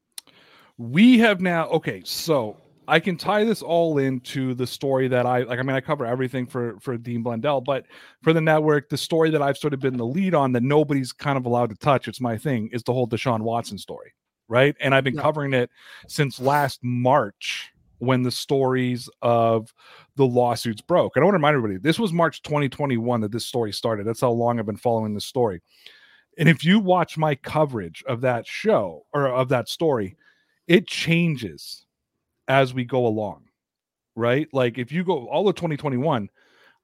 We have now okay so i can tie this all into the story that i like i mean i cover everything for for dean blundell but for the network the story that i've sort of been the lead on that nobody's kind of allowed to touch it's my thing is the whole deshaun watson story right? And i've been Yeah. covering it since last march when the stories of the lawsuits broke. And i want to remind everybody this was march 2021 that this story started. That's how long i've been following this story. And if you watch my coverage of that show or of that story it changes as we go along right? Like if you go all of 2021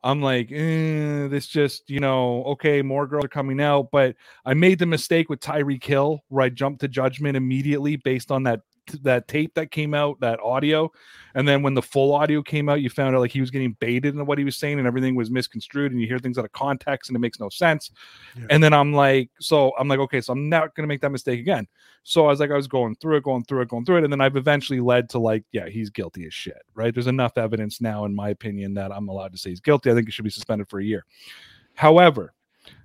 i'm like eh, this just you know okay more girls are coming out. But i made the mistake with Tyreek Hill where i jumped to judgment immediately based on that that tape that came out, that audio, and then when the full audio came out, you found out like he was getting baited in what he was saying, and everything was misconstrued, and you hear things out of context, and it makes no sense. Yeah. And then I'm like, so I'm like, okay, so I'm not gonna make that mistake again. So I was like, I was going through it, going through it, going through it, and then I've eventually led to like, yeah, he's guilty as shit, right? There's enough evidence now, in my opinion, that I'm allowed to say he's guilty. I think he should be suspended for a year. However,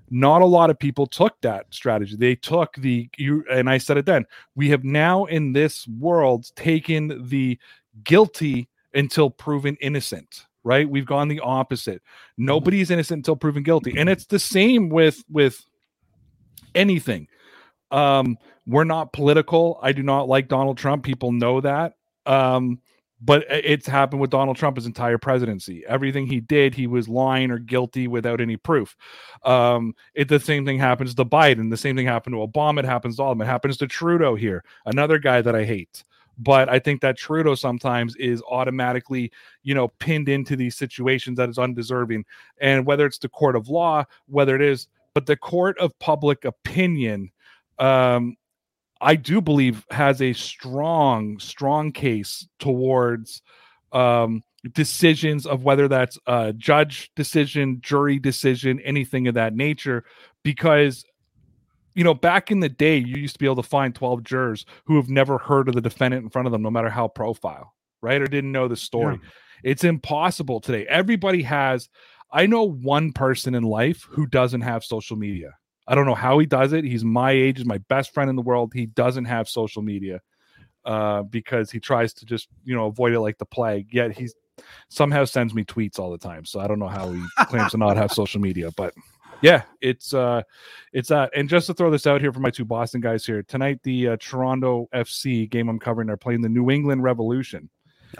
not a lot of people took that strategy. They took the you and I said it then. We have now in this world taken the guilty until proven innocent, right? We've gone the opposite. Nobody's innocent until proven guilty. And it's the same with with anything. Um we're not political. I do not like Donald Trump. People know that. Um but it's happened with Donald Trump his entire presidency. Everything he did, he was lying or guilty without any proof. Um, it the same thing happens to Biden. The same thing happened to Obama. It happens to all of them. It happens to Trudeau here, another guy that I hate. But I think that Trudeau sometimes is automatically, you know, pinned into these situations that is undeserving. And whether it's the court of law, whether it is, but the court of public opinion, um, I do believe has a strong, strong case towards um, decisions of whether that's a judge decision, jury decision, anything of that nature. Because, you know, back in the day, you used to be able to find 12 jurors who have never heard of the defendant in front of them, no matter how profile, right? Or didn't know the story. Yeah. It's impossible today. Everybody has, I know one person in life who doesn't have social media I don't know how he does it. He's my age, is my best friend in the world. He doesn't have social media uh, because he tries to just you know avoid it like the plague. Yet he somehow sends me tweets all the time. So I don't know how he claims to not have social media, but yeah, it's uh, it's uh, and just to throw this out here for my two Boston guys here tonight, the uh, Toronto FC game I'm covering, they're playing the New England Revolution.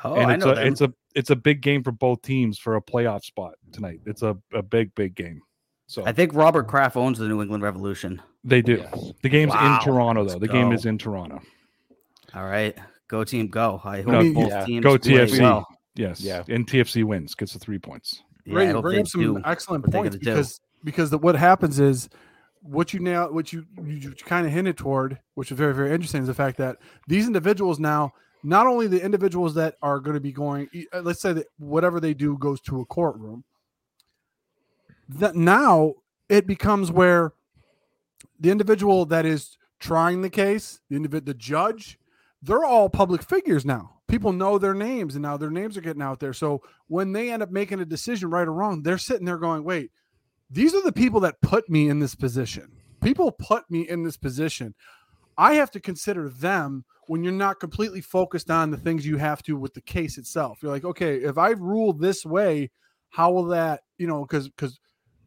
Oh, and I it's know a, them. it's a it's a big game for both teams for a playoff spot tonight. It's a, a big big game. So I think Robert Kraft owns the New England Revolution. They do. Yes. The game's Wow. in Toronto, though. Let's The game is in Toronto. All right, go team, go! I hope No, both yeah. teams Go play TFC. Well. Yes. Yeah. And TFC wins, gets the three points. Yeah, Ray, I you hope bring up some do. excellent what points because because the, what happens is what you now what you you, you kind of hinted toward, which is very very interesting, is the fact that these individuals now not only the individuals that are going to be going, uh, let's say that whatever they do goes to a courtroom. That now it becomes where the individual that is trying the case, the individ, the judge, they're all public figures now. People know their names, and now their names are getting out there. So when they end up making a decision, right or wrong, they're sitting there going, "Wait, these are the people that put me in this position. People put me in this position. I have to consider them when you're not completely focused on the things you have to with the case itself. You're like, okay, if I rule this way, how will that, you know, because because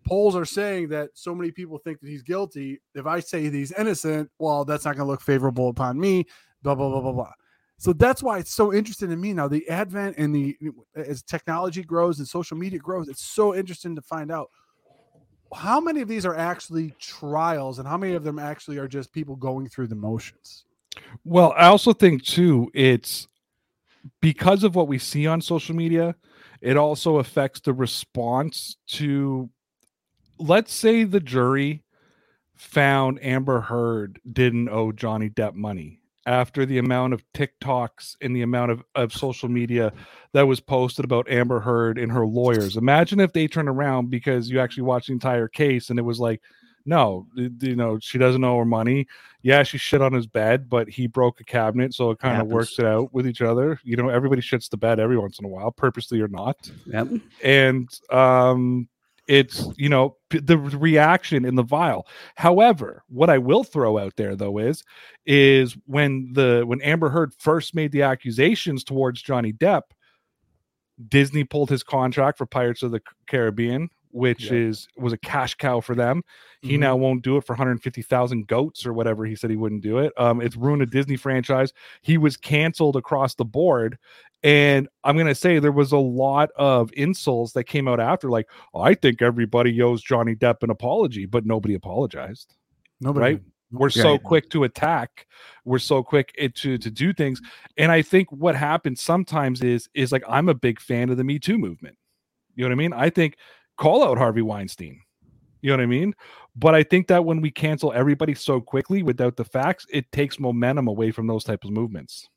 polls are saying that so many people think that he's guilty. If I say he's innocent, well, that's not going to look favorable upon me. Blah blah blah blah blah. So that's why it's so interesting to me now. The advent and the as technology grows and social media grows, it's so interesting to find out how many of these are actually trials and how many of them actually are just people going through the motions. Well, I also think too, it's because of what we see on social media, it also affects the response to let's say the jury found Amber Heard didn't owe Johnny Depp money after the amount of TikToks and the amount of, of social media that was posted about Amber Heard and her lawyers. Imagine if they turn around because you actually watched the entire case and it was like, no, you know, she doesn't owe her money. Yeah, she shit on his bed, but he broke a cabinet, so it kind of works it out with each other. You know, everybody shits the bed every once in a while, purposely or not Yep. and um it's you know the reaction in the vial. However what i will throw out there though is is when the when amber heard first made the accusations towards johnny depp disney pulled his contract for pirates of the caribbean which Yeah. is was a cash cow for them he Mhm. now won't do it for 150,000 goats or whatever he said he wouldn't do it. Um, it's ruined a Disney franchise. He was canceled across the board. And I'm going to say there was a lot of insults that came out after, like, oh, I think everybody owes Johnny Depp an apology, but nobody apologized. Nobody. Right? We're Yeah. so quick to attack. We're so quick it, to to do things. And I think what happens sometimes is is like I'm a big fan of the Me Too movement. You know what I mean? I think call out Harvey Weinstein. You know what I mean? But I think that when we cancel everybody so quickly without the facts, it takes momentum away from those types of movements.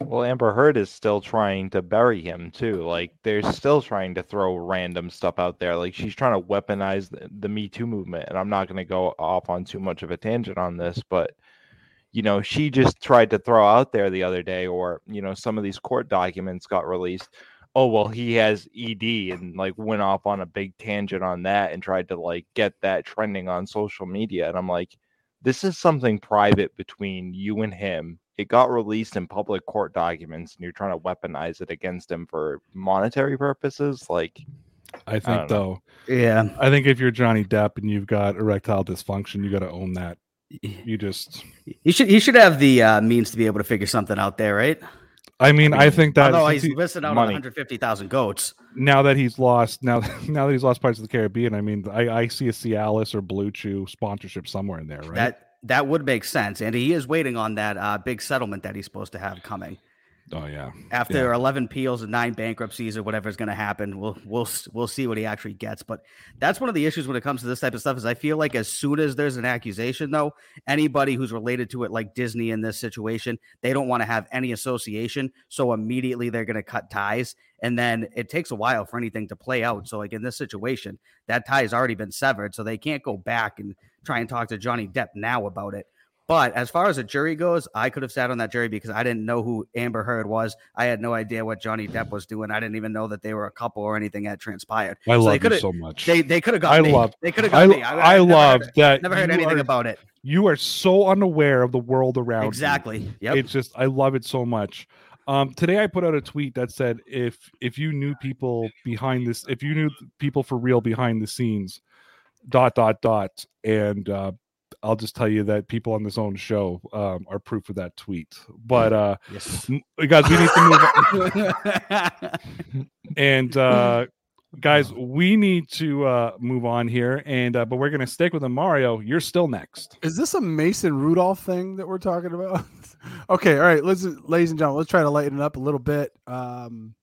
Well, Amber Heard is still trying to bury him too. Like they're still trying to throw random stuff out there. Like she's trying to weaponize the, the Me Too movement. And I'm not going to go off on too much of a tangent on this, but you know, she just tried to throw out there the other day, or you know, some of these court documents got released. Oh well, he has ED, and like went off on a big tangent on that and tried to like get that trending on social media. And I'm like, this is something private between you and him it got released in public court documents and you're trying to weaponize it against him for monetary purposes like I think don't though, Yeah. I think if you're Johnny Depp and you've got erectile dysfunction, you got to own that. You just, you should he should have the uh, means to be able to figure something out there, right? I mean, I think that Although he's he- listed out on 150,000 goats. now that he's lost, now now that he's lost parts of the Caribbean, I mean, I, I see a Cialis or Blue Chew sponsorship somewhere in there, right? That that would make sense, and he is waiting on that uh, big settlement that he's supposed to have coming oh yeah, after 11 appeals and nine bankruptcies or whatever is going to happen. We'll we'll we'll see what he actually gets. But that's one of the issues when it comes to this type of stuff. Is I feel like as soon as there's an accusation, though, anybody who's related to it, like Disney in this situation, they don't want to have any association. So immediately they're going to cut ties, and then it takes a while for anything to play out. So like in this situation, that tie has already been severed, so they can't go back and try and talk to Johnny Depp now about it. But as far as a jury goes, I could have sat on that jury because I didn't know who Amber Heard was. I had no idea what Johnny Depp was doing. I didn't even know that they were a couple or anything had transpired. I So they love you so much. They they could have got I me. love- they could have I, got me. I, I've love heard, that. never heard you anything are, about it. You are so unaware of the world around you. Exactly. Yep. It's just I love it so much. Um, today I put out a tweet that said if if you knew people behind this, if you knew people for real behind the scenes, dot dot dot, and uh, I'll just tell you that people on this own show um, are proof of that tweet. But uh, yes. guys, we need to move. On. And uh, guys, we need to uh, move on here. And uh, but we're gonna stick with the Mario. You're still next. Is this a Mason Rudolph thing that we're talking about? okay, all right, let's ladies and gentlemen, let's try to lighten it up a little bit. Um I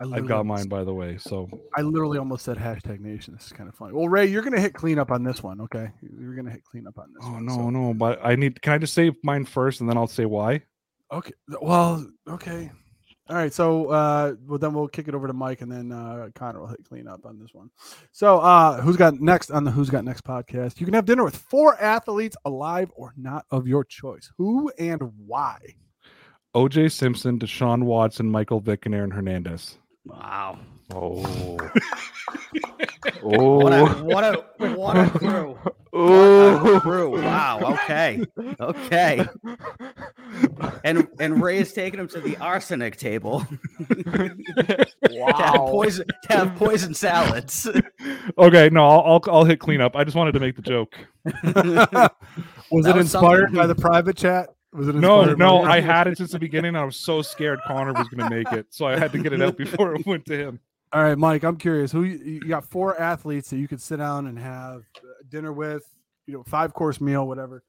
I've got mine by the way. So I literally almost said hashtag nation. This is kind of funny. Well, Ray, you're gonna hit cleanup on this one, okay? You're gonna hit cleanup on this oh one. no so- no, but I need. Can I just say mine first and then I'll say why? Okay. Well, okay. All right. So uh well then we'll kick it over to Mike and then uh Connor will hit clean up on this one. So uh who's got next on the Who's Got Next podcast? You can have dinner with four athletes alive or not of your choice. Who and why? OJ Simpson, Deshaun Watson, Michael Vick, and Aaron Hernandez. Wow. oh What a oh what a what a crew. What a oh crew. Wow. Okay. Okay. And and Ray is taking him to the arsenic table to have poison to have poison salads. Okay, no, I'll, I'll I'll hit cleanup. I just wanted to make the joke. Was That it was inspired something. by the private chat? Was it No, no, I had it since the beginning. I was so scared Connor was going to make it, so I had to get it out before it went to him. All right, Mike, I'm curious. Who you, you got four athletes that you could sit down and have uh, dinner with, you know, five course meal, whatever.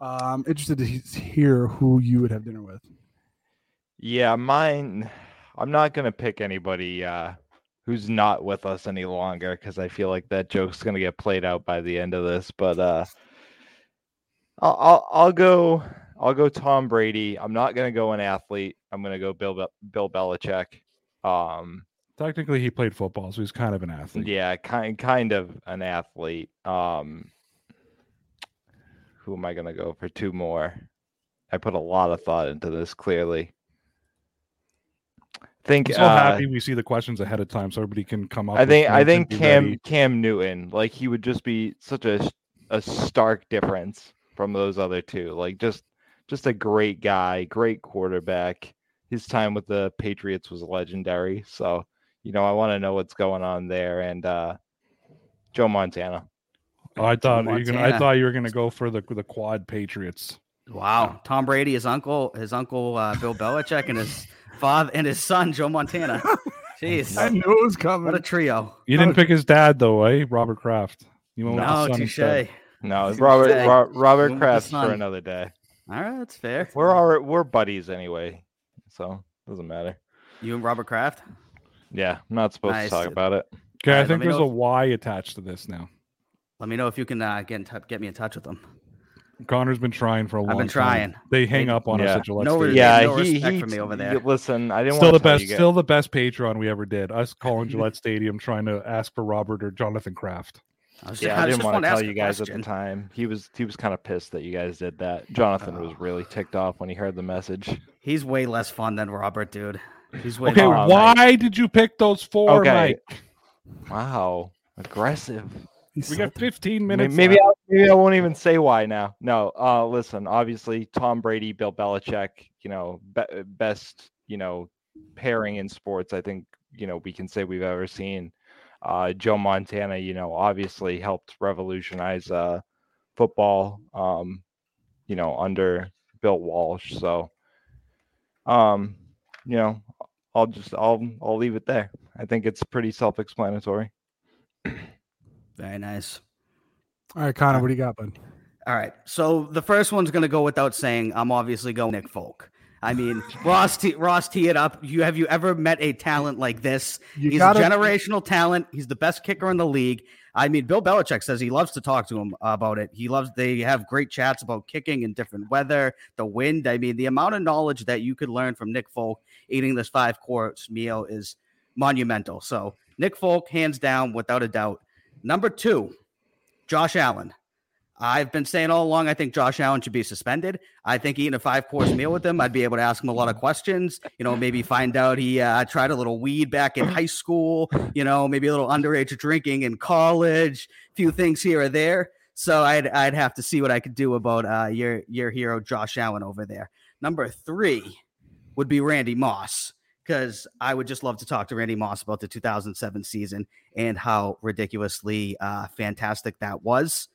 Uh, I'm interested to hear who you would have dinner with. yeah mine i'm not gonna pick anybody uh who's not with us any longer because i feel like that joke's gonna get played out by the end of this but uh i'll i'll, I'll go i'll go tom brady i'm not gonna go an athlete i'm gonna go bill Be- bill belichick um Technically, he played football, so he's kind of an athlete. yeah kind kind of an athlete um who am i gonna go for two more i put a lot of thought into this clearly think I'm so uh, happy we see the questions ahead of time, so everybody can come up. I think I think Cam ready. Cam Newton, like he would just be such a a stark difference from those other two. Like just just a great guy, great quarterback. His time with the Patriots was legendary. So, you know, I want to know what's going on there. And uh Joe Montana. Oh, I thought you were gonna, I thought you were going to go for the the quad Patriots. Wow. Tom Brady, his uncle, his uncle uh, Bill Belichick, and his father and his son Joe Montana. Jeez. I knew it was coming. What a trio. You didn't pick his dad though, eh? Robert Kraft. You went with the No, son touche. No, Touche. Robert Ro- Robert Kraft for another day. All right, that's fair. We're all we're buddies anyway. So doesn't matter. You and Robert Kraft? Yeah, I'm not supposed Nice. to talk about it. Okay, Alright, I think there's know a if- Y attached to this now. Let me know if you can uh, get in tou- get me in touch with them. Connor's been trying for a long time. I've been time. trying. They hang They- up on Yeah. us at Gillette No, Stadium. yeah, no he, respect he for me over y- there. Listen, I didn't Still the want to tell best, you still the best Patreon we ever did. Us calling Gillette Stadium, trying to ask for Robert or Jonathan Kraft. I was Yeah, I I didn't just want wanna tell you a guys at the time. He was he was kind of pissed that you guys did that. Jonathan was really ticked off when he heard the message. He's way less fun than Robert, dude. He's way Okay, more fun. why did you pick those four, Okay. Mike? Wow, aggressive. He's We so- got 15 minutes. Maybe left. I, maybe I won't even say why now. No, uh, listen. Obviously, Tom Brady, Bill Belichick. You know, be- best you know pairing in sports. I think you know we can say we've ever seen. Uh, Joe Montana, you know, obviously helped revolutionize uh, football. Um, you know, under Bill Walsh. So, um, you know, I'll just I'll I'll leave it there. I think it's pretty self-explanatory. Very nice. All right, Connor, what do you got, bud? All right. So the first one's going to go without saying. I'm obviously going Nick Folk. I mean, Ross, Ross, tee it up. You have you ever met a talent like this? You He's gotta- a generational talent. He's the best kicker in the league. I mean, Bill Belichick says he loves to talk to him about it. He loves. They have great chats about kicking in different weather, the wind. I mean, the amount of knowledge that you could learn from Nick Folk eating this five course meal is monumental. So Nick Folk, hands down, without a doubt. Number two, Josh Allen. I've been saying all along, I think Josh Allen should be suspended. I think eating a five course meal with him, I'd be able to ask him a lot of questions. You know, maybe find out he uh, tried a little weed back in high school, you know, maybe a little underage drinking in college, a few things here or there. So I'd, I'd have to see what I could do about uh, your, your hero, Josh Allen, over there. Number three would be Randy Moss because I would just love to talk to Randy Moss about the 2007 season and how ridiculously uh, fantastic that was.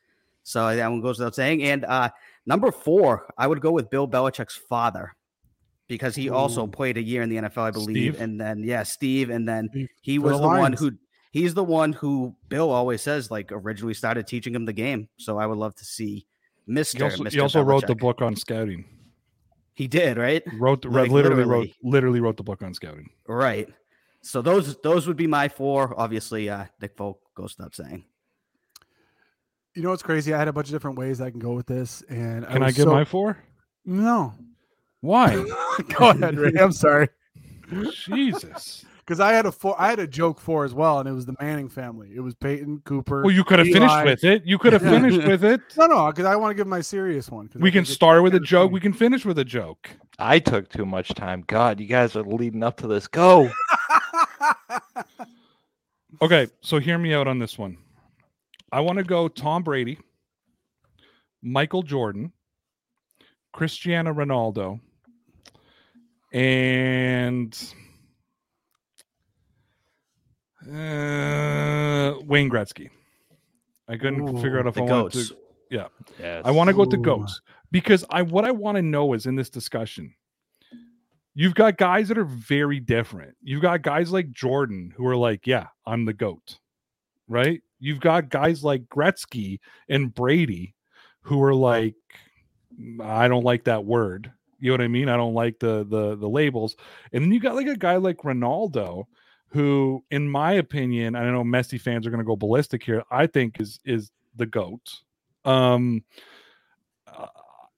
So that one goes without saying. And uh, number four, I would go with Bill Belichick's father because he also played a year in the NFL, I believe. Steve? And then yeah, Steve, and then Steve he was the the one who he's the one who Bill always says like originally started teaching him the game. So I would love to see Mister. He also, Mr. he also wrote the book on scouting. He did right, Wrote Like, literally wrote literally. literally wrote the book on scouting. right. So those those would be my four. Obviously, uh, Nick Folk goes without saying. You know what's crazy? I had a bunch of different ways I can go with this, and Can I, was give so- my four? no? Why? go ahead, Ray. I'm sorry, Jesus. because I had a four. I had a joke for as well, and it was the Manning family. It was Peyton Cooper. Well, you could have finished with it. You could have Yeah. finished with it. no, no, because I want to give my serious one. 'cause I We can start with a joke. funny. We can finish with a joke. I took too much time. God, you guys are leading up to this. Go. Okay, so hear me out on this one. I want to go Tom Brady, Michael Jordan, Cristiano Ronaldo, and uh, Wayne Gretzky. I couldn't figure out if The I wanted to. Yeah, Yes. I want to go with the Ooh. goats because I what I want to know is in this discussion. You've got guys that are very different. You've got guys like Jordan who are like, "Yeah, I'm the goat," right? You've got guys like Gretzky and Brady who are like, "I don't like that word." You know what I mean? I don't like the the the labels. And then you got like a guy like Ronaldo, who, in my opinion, I know Messi fans are going to go ballistic here. I think is is the goat. Um, uh,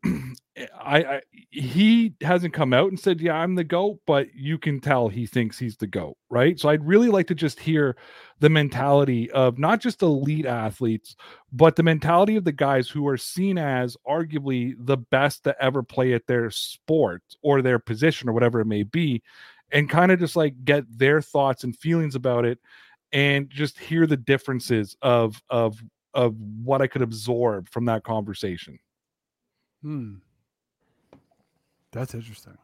I, I he hasn't come out and said, "Yeah, I'm the goat," but you can tell he thinks he's the goat, right? So I'd really like to just hear the mentality of not just elite athletes, but the mentality of the guys who are seen as arguably the best to ever play at their sport or their position or whatever it may be, and kind of just like get their thoughts and feelings about it, and just hear the differences of of of what I could absorb from that conversation. Hmm. That's interesting.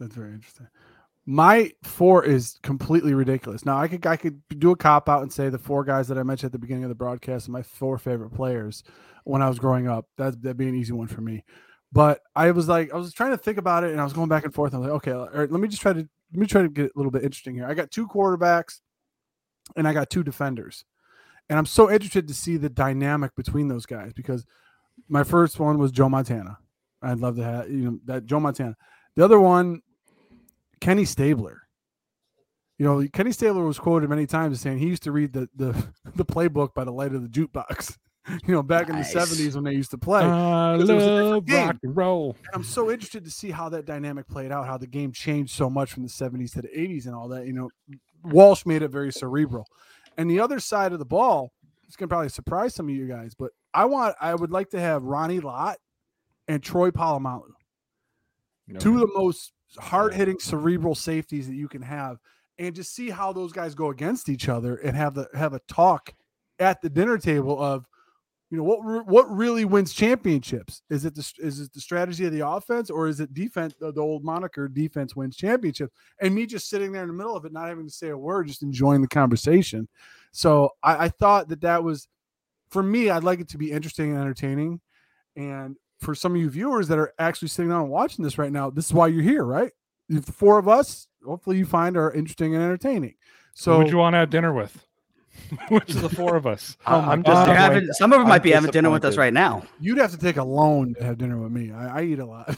That's very interesting. My four is completely ridiculous. Now I could I could do a cop out and say the four guys that I mentioned at the beginning of the broadcast are my four favorite players when I was growing up. That that'd be an easy one for me. But I was like, I was trying to think about it, and I was going back and forth. I was like, okay, all right, let me just try to let me try to get a little bit interesting here. I got two quarterbacks, and I got two defenders, and I'm so interested to see the dynamic between those guys because my first one was Joe Montana. I'd love to have you know that Joe Montana. The other one, Kenny Stabler. You know, Kenny Stabler was quoted many times as saying he used to read the the, the playbook by the light of the jukebox. you know, back in the seventies when they used to play. I Because it was a love rock and roll. And I'm so interested to see how that dynamic played out, how the game changed so much from the 70s to the 80s and all that. You know, Walsh made it very cerebral. And the other side of the ball, it's gonna probably surprise some of you guys, but I want I would like to have Ronnie Lott and Troy Polamalu. Two of the most hard hitting cerebral safeties that you can have, and just see how those guys go against each other and have the have a talk at the dinner table of you know what what really wins championships? Is it the is it the strategy of the offense or is it defense the, the old moniker defense wins championships? And me just sitting there in the middle of it not having to say a word just enjoying the conversation. So I, I thought that that was for me i'd like it to be interesting and entertaining and for some of you viewers that are actually sitting down and watching this right now this is why you're here right the four of us hopefully you find are interesting and entertaining So, so would you want to have dinner with? Which of the four of us? I- I'm just They're having, some of them I'm might be having dinner with us right now. you'd have to take a loan to have dinner with me i, I eat a lot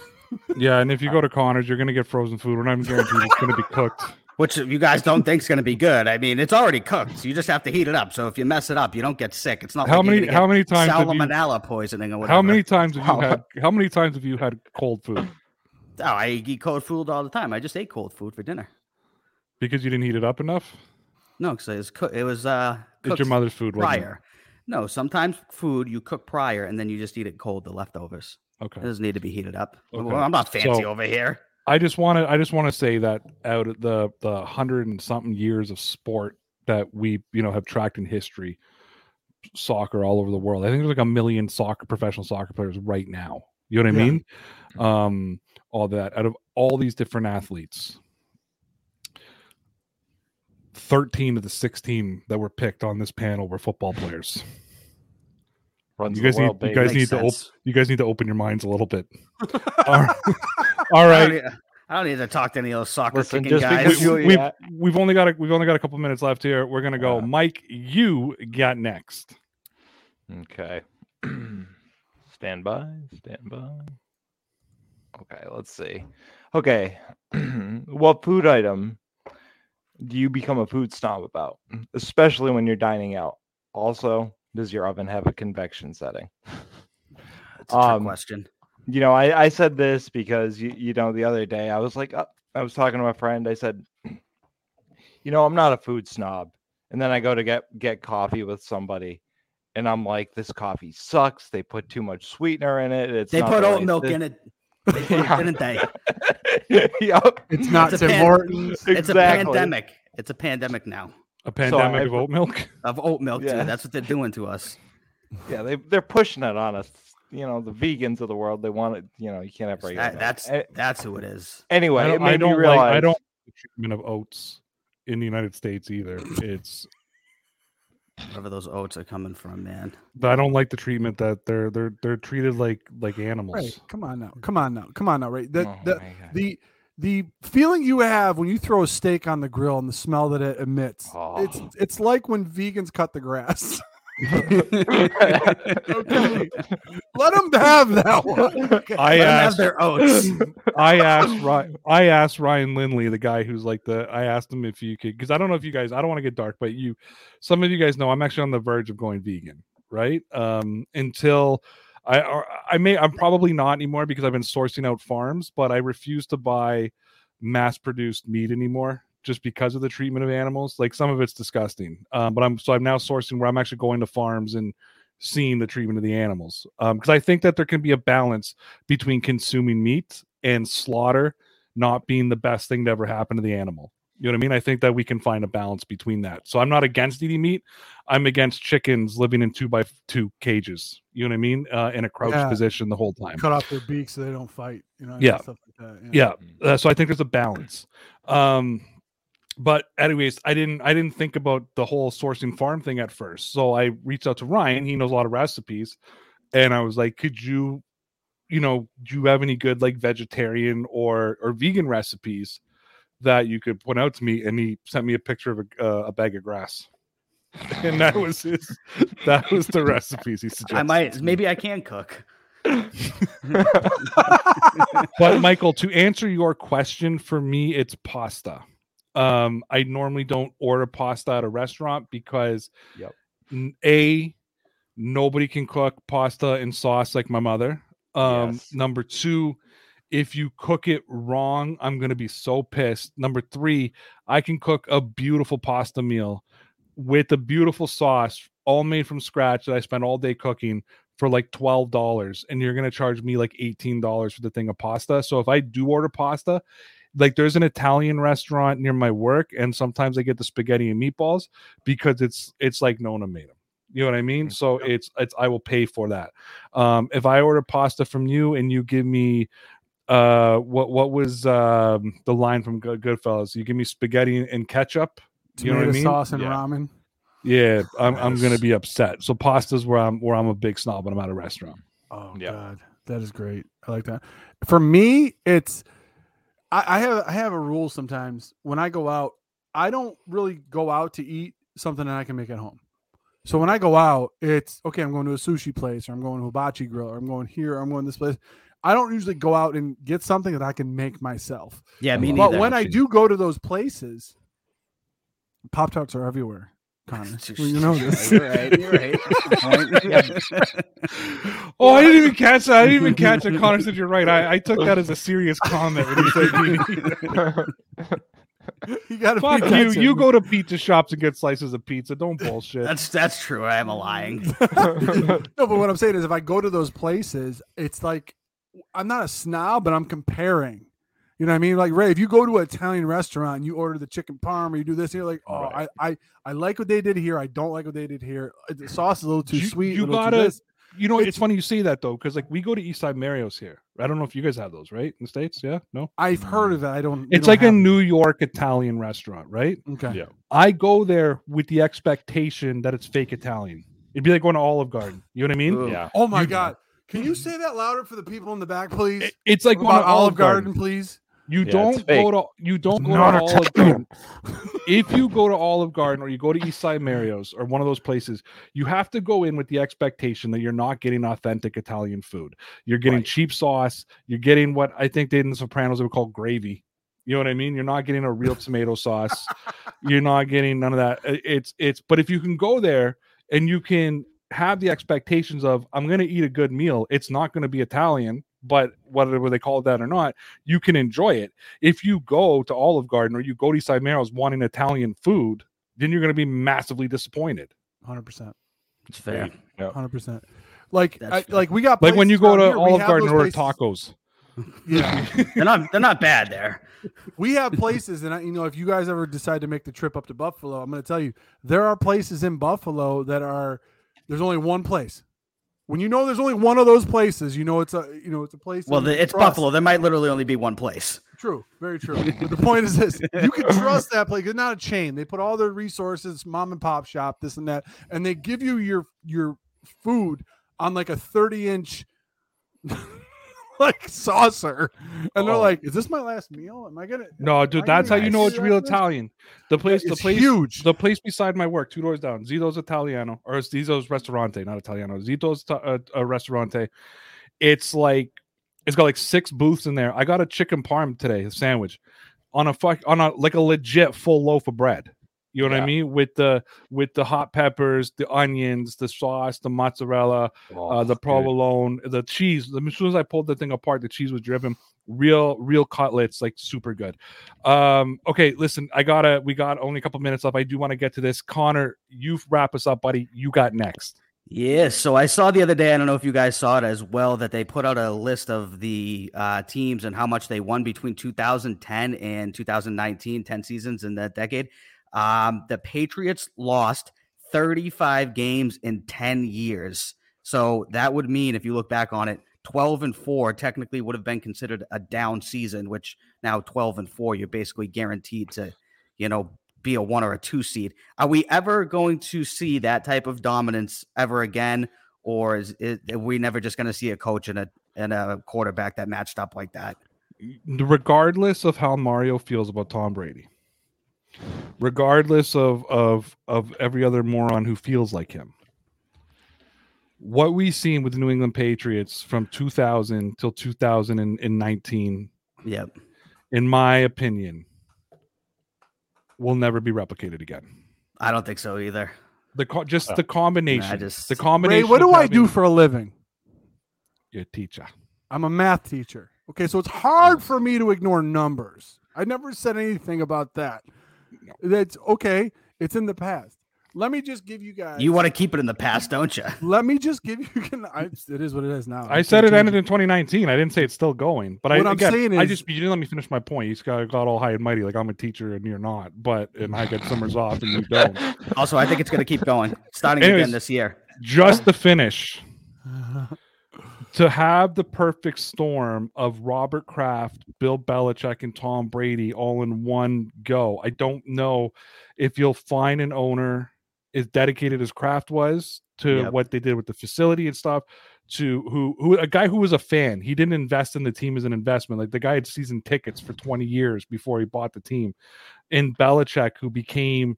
Yeah, and if you go to Connors, you're gonna get frozen food. We're not even guaranteed it's gonna be cooked. Which you guys don't think is going to be good. I mean, it's already cooked. So you just have to heat it up. So if you mess it up, you don't get sick. It's not How like many? How many times have you? salmonella poisoning or whatever. How many times have you had? How many times have you had cold food Oh, I eat cold food all the time. I just ate cold food for dinner. because you didn't heat it up enough? No, because it was cook. It was uh, It's your mother's food, prior. No, sometimes food you cook prior and then you just eat it cold. The leftovers. Okay. It doesn't need to be heated up. Okay. Well, I'm not fancy So- over here. I just want to I just want to say that out of the the hundred and something years of sport that we you know have tracked in history, soccer all over the world. I think there's like a million soccer professional soccer players right now. You know what I Yeah. mean? Um, all that out of all these different athletes. 13 of the 16 that were picked on this panel were football players. Runs You the guys need you guys Makes need to op- you guys need to open your minds a little bit. all right. All I don't, need, I don't need to talk to any of those soccer Listen, kicking just guys. because you- We, have we've only got a, we've only got a couple minutes left here. We're gonna go. Uh. Mike, you got next. Okay. stand by. Stand by. Okay, let's see. Okay. what food item do you become a food snob about? Especially when you're dining out. Also, does your oven have a convection setting? That's a trick um, question. You know, I, I said this because you, you know the other day I was like uh, I was talking to my friend. I said, you know, I'm not a food snob, and then I go to get get coffee with somebody, and I'm like, this coffee sucks. They put too much sweetener in it. It's They not put oat milk in it, They put it, Yeah. didn't they? yep. it's not It's a tim pan- hortons It's a pandemic. It's a pandemic now A pandemic I- of oat milk. of oat milk Yeah. too. That's what they're doing to us. Yeah, they they're pushing it on us. You know, the vegans of the world. They want it. You know, you can't have regular. That, milk. that's A- that's who it is. anyway. I don't, made I don't me realize. like. I don't like the treatment of oats in the United States either. It's Wherever those oats are coming from, man. But I don't like the treatment that they're they're they're treated like like animals. Right. Come on now. Come on now. Come on now. Right. That Oh the the the feeling you have when you throw a steak on the grill and the smell that it emits. Oh. It's Oh. it's like when vegans cut the grass. Let okay. Let them have that one. Okay. I have asked their oats. I asked Ryan, I asked Ryan Lindley, the guy who's like the I asked him if you could because I don't know if you guys I don't want to get dark, but you some of you guys know I'm actually on the verge of going vegan, right? Um until I I may I'm probably not anymore because I've been sourcing out farms, but I refuse to buy mass produced meat anymore just because of the treatment of animals. Like some of it's disgusting. Um, but I'm so I'm now sourcing where I'm actually going to farms and seeing the treatment of the animals. Um, because I think that there can be a balance between consuming meat and slaughter not being the best thing to ever happen to the animal. You know what I mean? I think that we can find a balance between that. So I'm not against eating meat. I'm against chickens living in two by two cages. You know what I mean? Uh, in a crouched Yeah. position the whole time. Cut off their beaks so they don't fight. You know. Yeah. Stuff like that. Yeah. Uh, so I think there's a balance. Um, but anyways, I didn't I didn't think about the whole sourcing farm thing at first. So I reached out to Ryan. He knows a lot of recipes, and I was like, "Could you, you know, do you have any good like vegetarian or or vegan recipes that you could point out to me?" And he sent me a picture of a, uh, a bag of grass, and that was his. That was the recipes he suggested. I might maybe I can cook. but Michael, to answer your question, for me, it's pasta. Um, I normally don't order pasta at a restaurant because Yep. a nobody can cook pasta and sauce like my mother. Um, Yes. number two, if you cook it wrong, I'm gonna be so pissed. Number three, I can cook a beautiful pasta meal with a beautiful sauce, all made from scratch that I spent all day cooking for like twelve dollars, and you're gonna charge me like eighteen dollars for the thing of pasta. So if I do order pasta, like there's an Italian restaurant near my work, and sometimes I get the spaghetti and meatballs because it's it's like Nona made them. You know what I mean? So it's it's I will pay for that. Um, if I order pasta from you and you give me uh what what was um the line from Good Goodfellas? You give me spaghetti and ketchup. You know what I mean? sauce and Yeah. ramen. Yeah, I'm I'm gonna be upset. So pasta's where I'm where I'm a big snob when I'm at a restaurant. Oh Yeah. god, that is great. I like that. For me, it's I, I have I have a rule sometimes when I go out. I don't really go out to eat something that I can make at home. So when I go out, it's okay. I'm going to a sushi place, or I'm going to a hibachi grill, or I'm going here, or I'm going this place. I don't usually go out and get something that I can make myself. Yeah, me But neither. But when I do go to those places, Pop Tarts are everywhere. Connor, Well, you know this. You're right. You're right. That's. Oh, I didn't even catch that. I didn't even catch it. Connor said you're right. I, I took that as a serious comment when he said me. you got to Fuck you. You go to pizza shops and get slices of pizza. Don't bullshit. That's that's true. I am a lying. no, but what I'm saying is, if I go to those places, it's like I'm not a snob, but I'm comparing. You know what I mean? Like Ray, if you go to an Italian restaurant and you order the chicken parm or you do this, you're like, oh, Right. I, I I like what they did here. I don't like what they did here. Uh, The sauce is a little too You- sweet. you a little too gotta- You know, it's, It's- funny you say that though, because like we go to Eastside Mario's here. I don't know if you guys have those, right? In the States? Yeah? No? I've heard of it. I don't. It's don't like a them. New York Italian restaurant, right? Okay. Yeah. I go there with the expectation that it's fake Italian. It'd be like going to Olive Garden. You know what I mean? Ooh. yeah. Oh my You- god! Can you say that louder for the people in the back, please? It's like going about to Olive Garden, please. You Yeah, don't go to you don't go Not to a Olive Garden. if you go to Olive Garden or you go to Eastside Mario's or one of those places, you have to go in with the expectation that you're not getting authentic Italian food. You're getting Right. cheap sauce. You're getting what I think they in The Sopranos they would call gravy. You know what I mean? You're not getting a real tomato sauce. You're not getting none of that. It's it's. But if you can go there and you can have the expectations of I'm going to eat a good meal. It's not going to be Italian, but whatever they call it that or not, you can enjoy it. If you go to Olive Garden or you go to Eastside Mario's wanting Italian food, then you're going to be massively disappointed. Hundred percent. It's fair. Hundred percent. Like, I, like we got Like when you go to here, Olive Garden those and order places- tacos. Yeah, They're not they're not bad there. we have places, and I, you know, if you guys ever decide to make the trip up to Buffalo, I'm going to tell you there are places in Buffalo that are. There's only one place. When you know there's only one of those places, you know it's a you know it's a place. Well, the, it's trust. Buffalo. There might literally only be one place. True, very true. but the point is this: you can trust that place. It's not a chain. They put all their resources, mom and pop shop, this and that, and they give you your your food on like a 30 inch like saucer, and they're Oh. like, "Is this my last meal? Am I gonna?" No, dude, I that's how you know it's real this?" Italian. The place, the place, huge. the place beside my work, two doors down, Zito's Italiano or it's Zito's Restaurante, not Italiano. Zito's uh, uh, Restaurante. It's like it's got like six booths in there. I got a chicken parm today, a sandwich, on a fuck on a like a legit full loaf of bread. You know what I mean? With the with the hot peppers, the onions, the sauce, the mozzarella, uh, Oh, the dude. provolone, the cheese. As soon as I pulled the thing apart, the cheese was dripping. Real, real cutlets, like super good. Um, okay, listen, I gotta. We got only a couple minutes left. I do want to get to this. Connor, you wrap us up, buddy. You got next. Yeah, so I saw the other day, I don't know if you guys saw it as well, that they put out a list of the uh, teams and how much they won between 2010 and 2019, 10 seasons in that decade. Um, the Patriots lost 35 games in 10 years. So that would mean, if you look back on it, 12 and 4 technically would have been considered a down season, which now 12 and 4, you're basically guaranteed to, you know, be a one or a two seed. Are we ever going to see that type of dominance ever again, or is, is are we never just going to see a coach and a and a quarterback that matched up like that? regardless of how Mario feels about Tom Brady, regardless of of of every other moron who feels like him, what we've seen with the New England Patriots from 2000 till 2019, Yep. in my opinion, will never be replicated again. I don't think so either. The co- just Oh. the combination. just- the Ray, combination. what do of I do for a living? your teacher? I'm a math teacher. Okay, so it's hard mm. for me to ignore numbers. I never said anything about that. That's okay. It's in the past. Let me just give you guys. You want to keep it in the past, don't you? Let me just give you. Can, I, it is what it is now. I said it ended change in 2019. I didn't say it's still going, but What I I'm again, saying I is- just you didn't let me finish my point. You just got, got all high and mighty, like I'm a teacher and you're not. But and I get summers off and you don't. Also, I think it's going to keep going, starting Anyways. again this year. Just the finish. To have the perfect storm of Robert Kraft, Bill Belichick, and Tom Brady all in one go. I don't know if you'll find an owner as dedicated as Kraft was to Yep. what they did with the facility and stuff. To who who a guy who was a fan, he didn't invest in the team as an investment. Like the guy had season tickets for 20 years before he bought the team. And Belichick, who became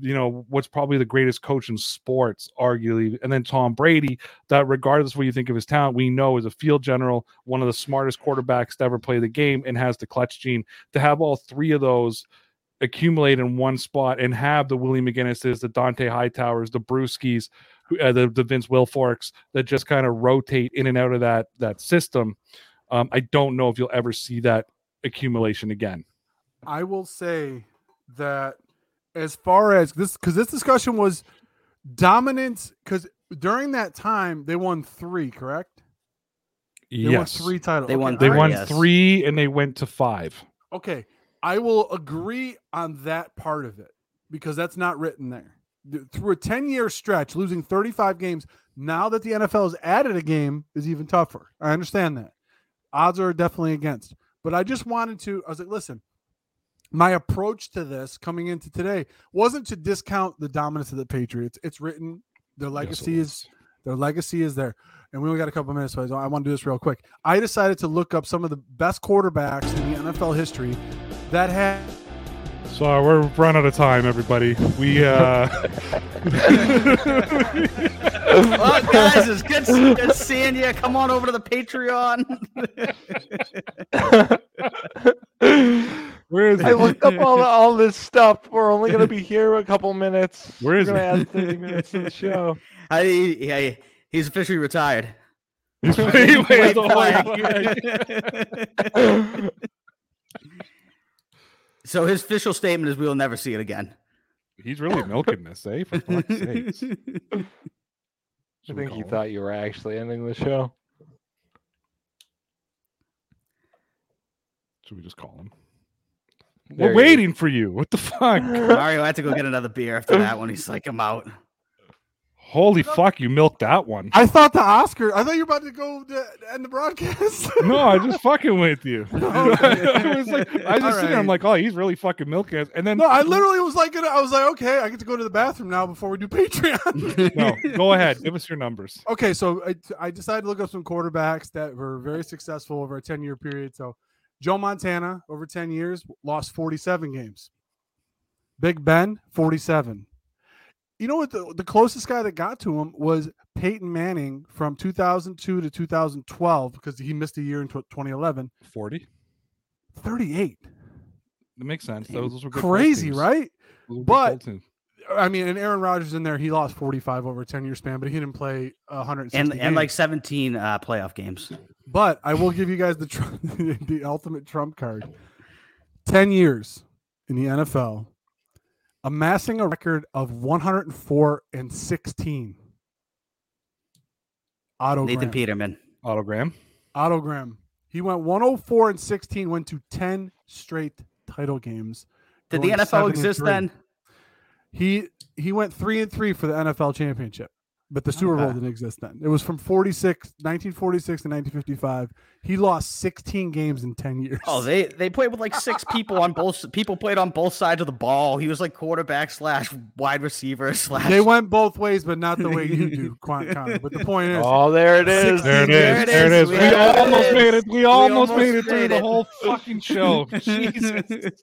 you know what's probably the greatest coach in sports arguably and then tom brady that regardless of what you think of his talent we know is a field general one of the smartest quarterbacks to ever play the game and has the clutch gene to have all three of those accumulate in one spot and have the Willie McGinests the Dont'a Hightowers the Bruschis uh, the, the vince wilforks that just kind of rotate in and out of that that system. Um, i don't know if you'll ever see that accumulation again. I will say that as far as this, because this discussion was dominance, because during that time they won three, correct? They won yes three titles. They won they Three, won yes. three and they went to five Okay, I will agree on that part of it because that's not written there. Through a 10 year stretch, losing 35 games, now that the NFL has added a game, is even tougher. I understand that. Odds are definitely against. But I just wanted to, I was like, listen, my approach to this coming into today wasn't to discount the dominance of the Patriots. It's written, their legacy is their legacy is there. And we only got a couple minutes, so I, I want to do this real quick. I decided to look up some of the best quarterbacks in the NFL history that had So we're run out of time, everybody. We uh Well, guys, it's good, good seeing you. Come on over to the Patreon. where is I it? looked up all, all this stuff. We're only going to be here a couple minutes. Where is We're going it? to add 30 minutes to the show. I, yeah, he's officially retired. Wait, wait, White the so his official statement is, "We will never see it again." He's really milking this, eh? For fuck's sakes. I think he him? thought you were actually ending the show. Should we just call him? There We're he is. waiting for you. What the fuck? Mario I had to go get another beer after that one. He's like, "I'm out." Holy fuck, you milked that one. I thought the Oscar. I thought you were about to go to end the broadcast. No, I just fucking with you. Okay. I was like, I just All sitting there, I'm like, oh, he's really fucking milking us. And then no, I literally was like, I was like, okay, I get to go to the bathroom now before we do Patreon. no, go ahead, give us your numbers. okay, so I, I decided to look up some quarterbacks that were very successful over a 10 year period. So Joe Montana, over 10 years, lost 47 games. Big Ben, 47. You know what? The, the closest guy that got to him was Peyton Manning from 2002 to 2012 because he missed a year in 2011. 40. 38. That makes sense. Those, those were good Crazy, right? Those were good But-. I mean, and Aaron Rodgers in there, he lost 45 over a 10 year span, but he didn't play 160 And and like 17 uh, playoff games. But I will give you guys the tr- the ultimate trump card. 10 years in the NFL, amassing a record of 104 and 16. Otto Nathan Graham. Peterman. Autogram. Otto Graham. He went 104 and 16, went to 10 straight title games. Did the going NFL exist then? He he went three and three for the NFL championship, but the Super Bowl didn't exist then. It was from 46, 1946 to 1955. He lost 16 games in 10 years. Oh, they they played with like six people on both. People played on both sides of the ball. He was like quarterback slash wide receiver slash. they went both ways, but not the way you do, Quan- Connor. But the point is, Oh, there it is. There it There is. it There it is. is. We We have it. almost made it. We almost almost made it through made the it. whole fucking show. Jesus.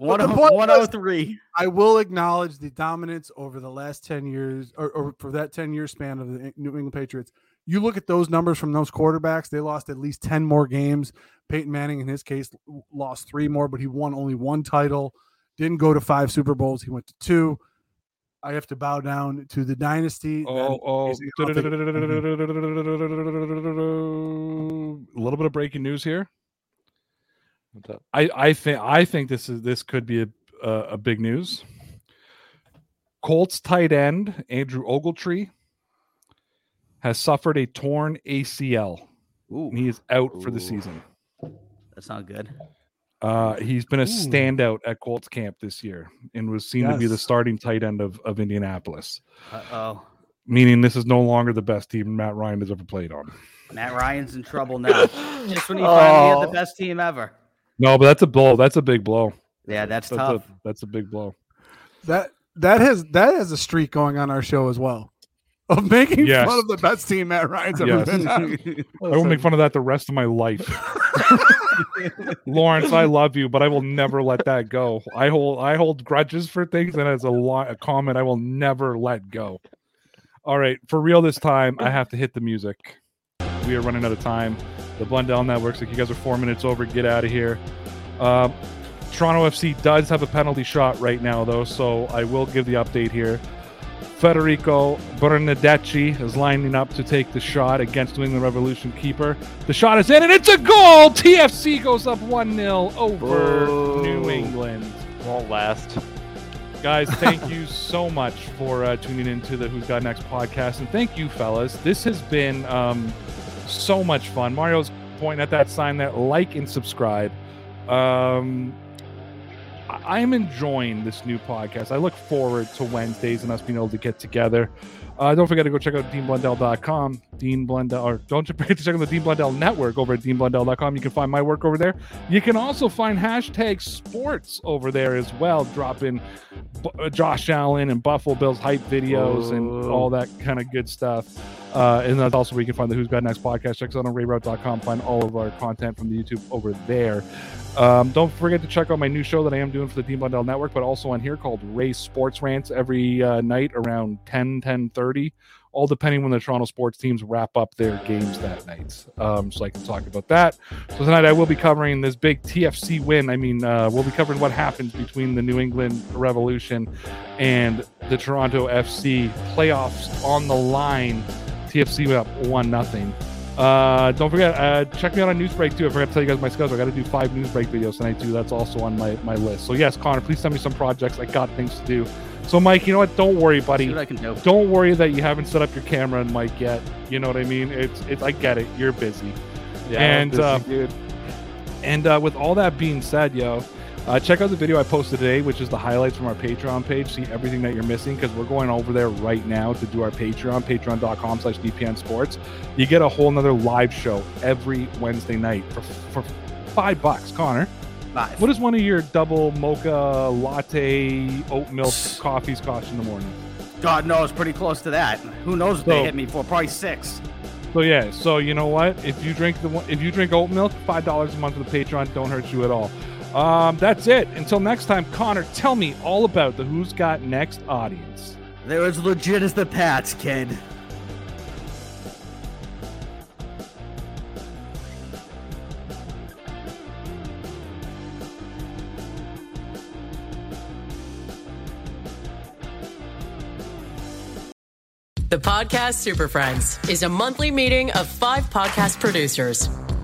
One the oh- point oh was- 103. I will acknowledge the dominance over the last 10 years, or, or for that 10 year span of the New England Patriots. You look at those numbers from those quarterbacks, they lost at least 10 more games. Peyton Manning, in his case, lost three more, but he won only one title, didn't go to five Super Bowls. He went to two. I have to bow down to the dynasty. Oh, oh, is it- I'll take mhm. a little bit of breaking news here. I, I think I think this is this could be a, a a big news. Colts tight end Andrew Ogletree has suffered a torn ACL. Ooh, He is out for the season. that's not good. Uh, he's been a Ooh. standout at Colts camp this year and was seen to be the starting tight end of, of Indianapolis, Uh oh. meaning this is no longer the best team Matt Ryan has ever played on. Matt Ryan's in trouble now. Just when he finally had Oh. the best team ever. No, but that's a blow. That's a big blow. Yeah, that's, That's tough. a that's a big blow. That that has that has a streak going on our show as well of making Yes. fun of the best team Matt Ryan's ever Yes. been on. I will make fun of that the rest of my life. Lawrence, I love you, but I will never let that go. I hold I hold grudges for things, and as a lot a comment I will never let go. All right, for real this time, I have to hit the music. We are running out of time. The Blundell Network's like you guys are four minutes over. Get out of here. Um, Toronto FC does have a penalty shot right now, though, so I will give the update here. Federico Bernardeschi is lining up to take the shot against New England Revolution keeper. The shot is in, and it's a goal! TFC goes up 1 0 over. New England. Won't last. Guys, thank you so much for uh, tuning into the Who's Got Next podcast. And thank you, fellas. This has been um, so much fun. Mario's pointing at that sign that Like and subscribe. Um, I- I'm enjoying this new podcast. I look forward to Wednesdays and us being able to get together. Uh, don't forget to go check out deanblundell.com. Dean Blundell, or don't forget to check out the Dean Blundell network over at deanblundell.com. You can find my work over there. You can also find hashtag sports over there as well. dropping B- Josh Allen and Buffalo Bills hype videos and Oh. all that kind of good stuff. Uh, and that's also where you can find the Who's Got Next podcast. Check us out on RayRauth.com. Find all of our content from the YouTube over there. Um, don't forget to check out my new show that I am doing for the Dean Blundell Network, but also on here called Ray Sports Rants every uh, night around 10, 10 30, all depending when the Toronto sports teams wrap up their games that night. Um, so I can talk about that. So tonight I will be covering this big TFC win. I mean, uh, we'll be covering what happened between the New England Revolution and the Toronto FC playoffs on the line. TFC went up one nothing. Uh, don't forget, uh, check me out on Newsbreak too. I forgot to tell you guys my schedule. I got to do five Newsbreak videos tonight too. That's also on my, my list. So yes, Connor, please send me some projects. I got things to do. So Mike, you know what? Don't worry, See buddy. what I can do. Don't worry that you haven't set up your camera and mic yet. You know what I mean? It's it's. I get it. You're busy. And, this is uh, good. And uh, with all that being said, yo, uh, check out the video I posted today, which is the highlights from our Patreon page. See everything that you're missing because we're going over there right now to do our Patreon, patreon.com slash DPN Sports. You get a whole nother live show every Wednesday night for, for five bucks. Connor, Five. what is one of your double mocha latte oat milk coffees cost in the morning? God knows, pretty close to that. Who knows what So- they hit me for? Probably six. So yeah, so you know what? If you drink the one- if you drink oat milk, five dollars a month for the Patreon don't hurt you at all. Um, that's it. Until next time, Connor, tell me all about the Who's Got Next audience. They're as legit as the Pats, kid. The Podcast Super Friends is a monthly meeting of five podcast producers.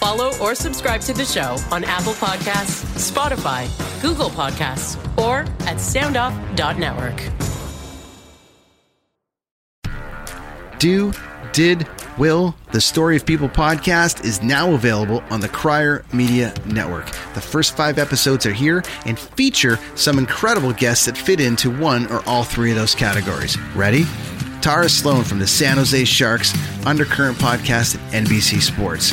Follow or subscribe to the show on Apple Podcasts, Spotify, Google Podcasts, or at soundoff.network. Do, did, will, the Story of People podcast is now available on the Crier Media Network. The first five episodes are here and feature some incredible guests that fit into one or all three of those categories. Ready? Tara Sloan from the San Jose Sharks, Undercurrent podcast at NBC Sports.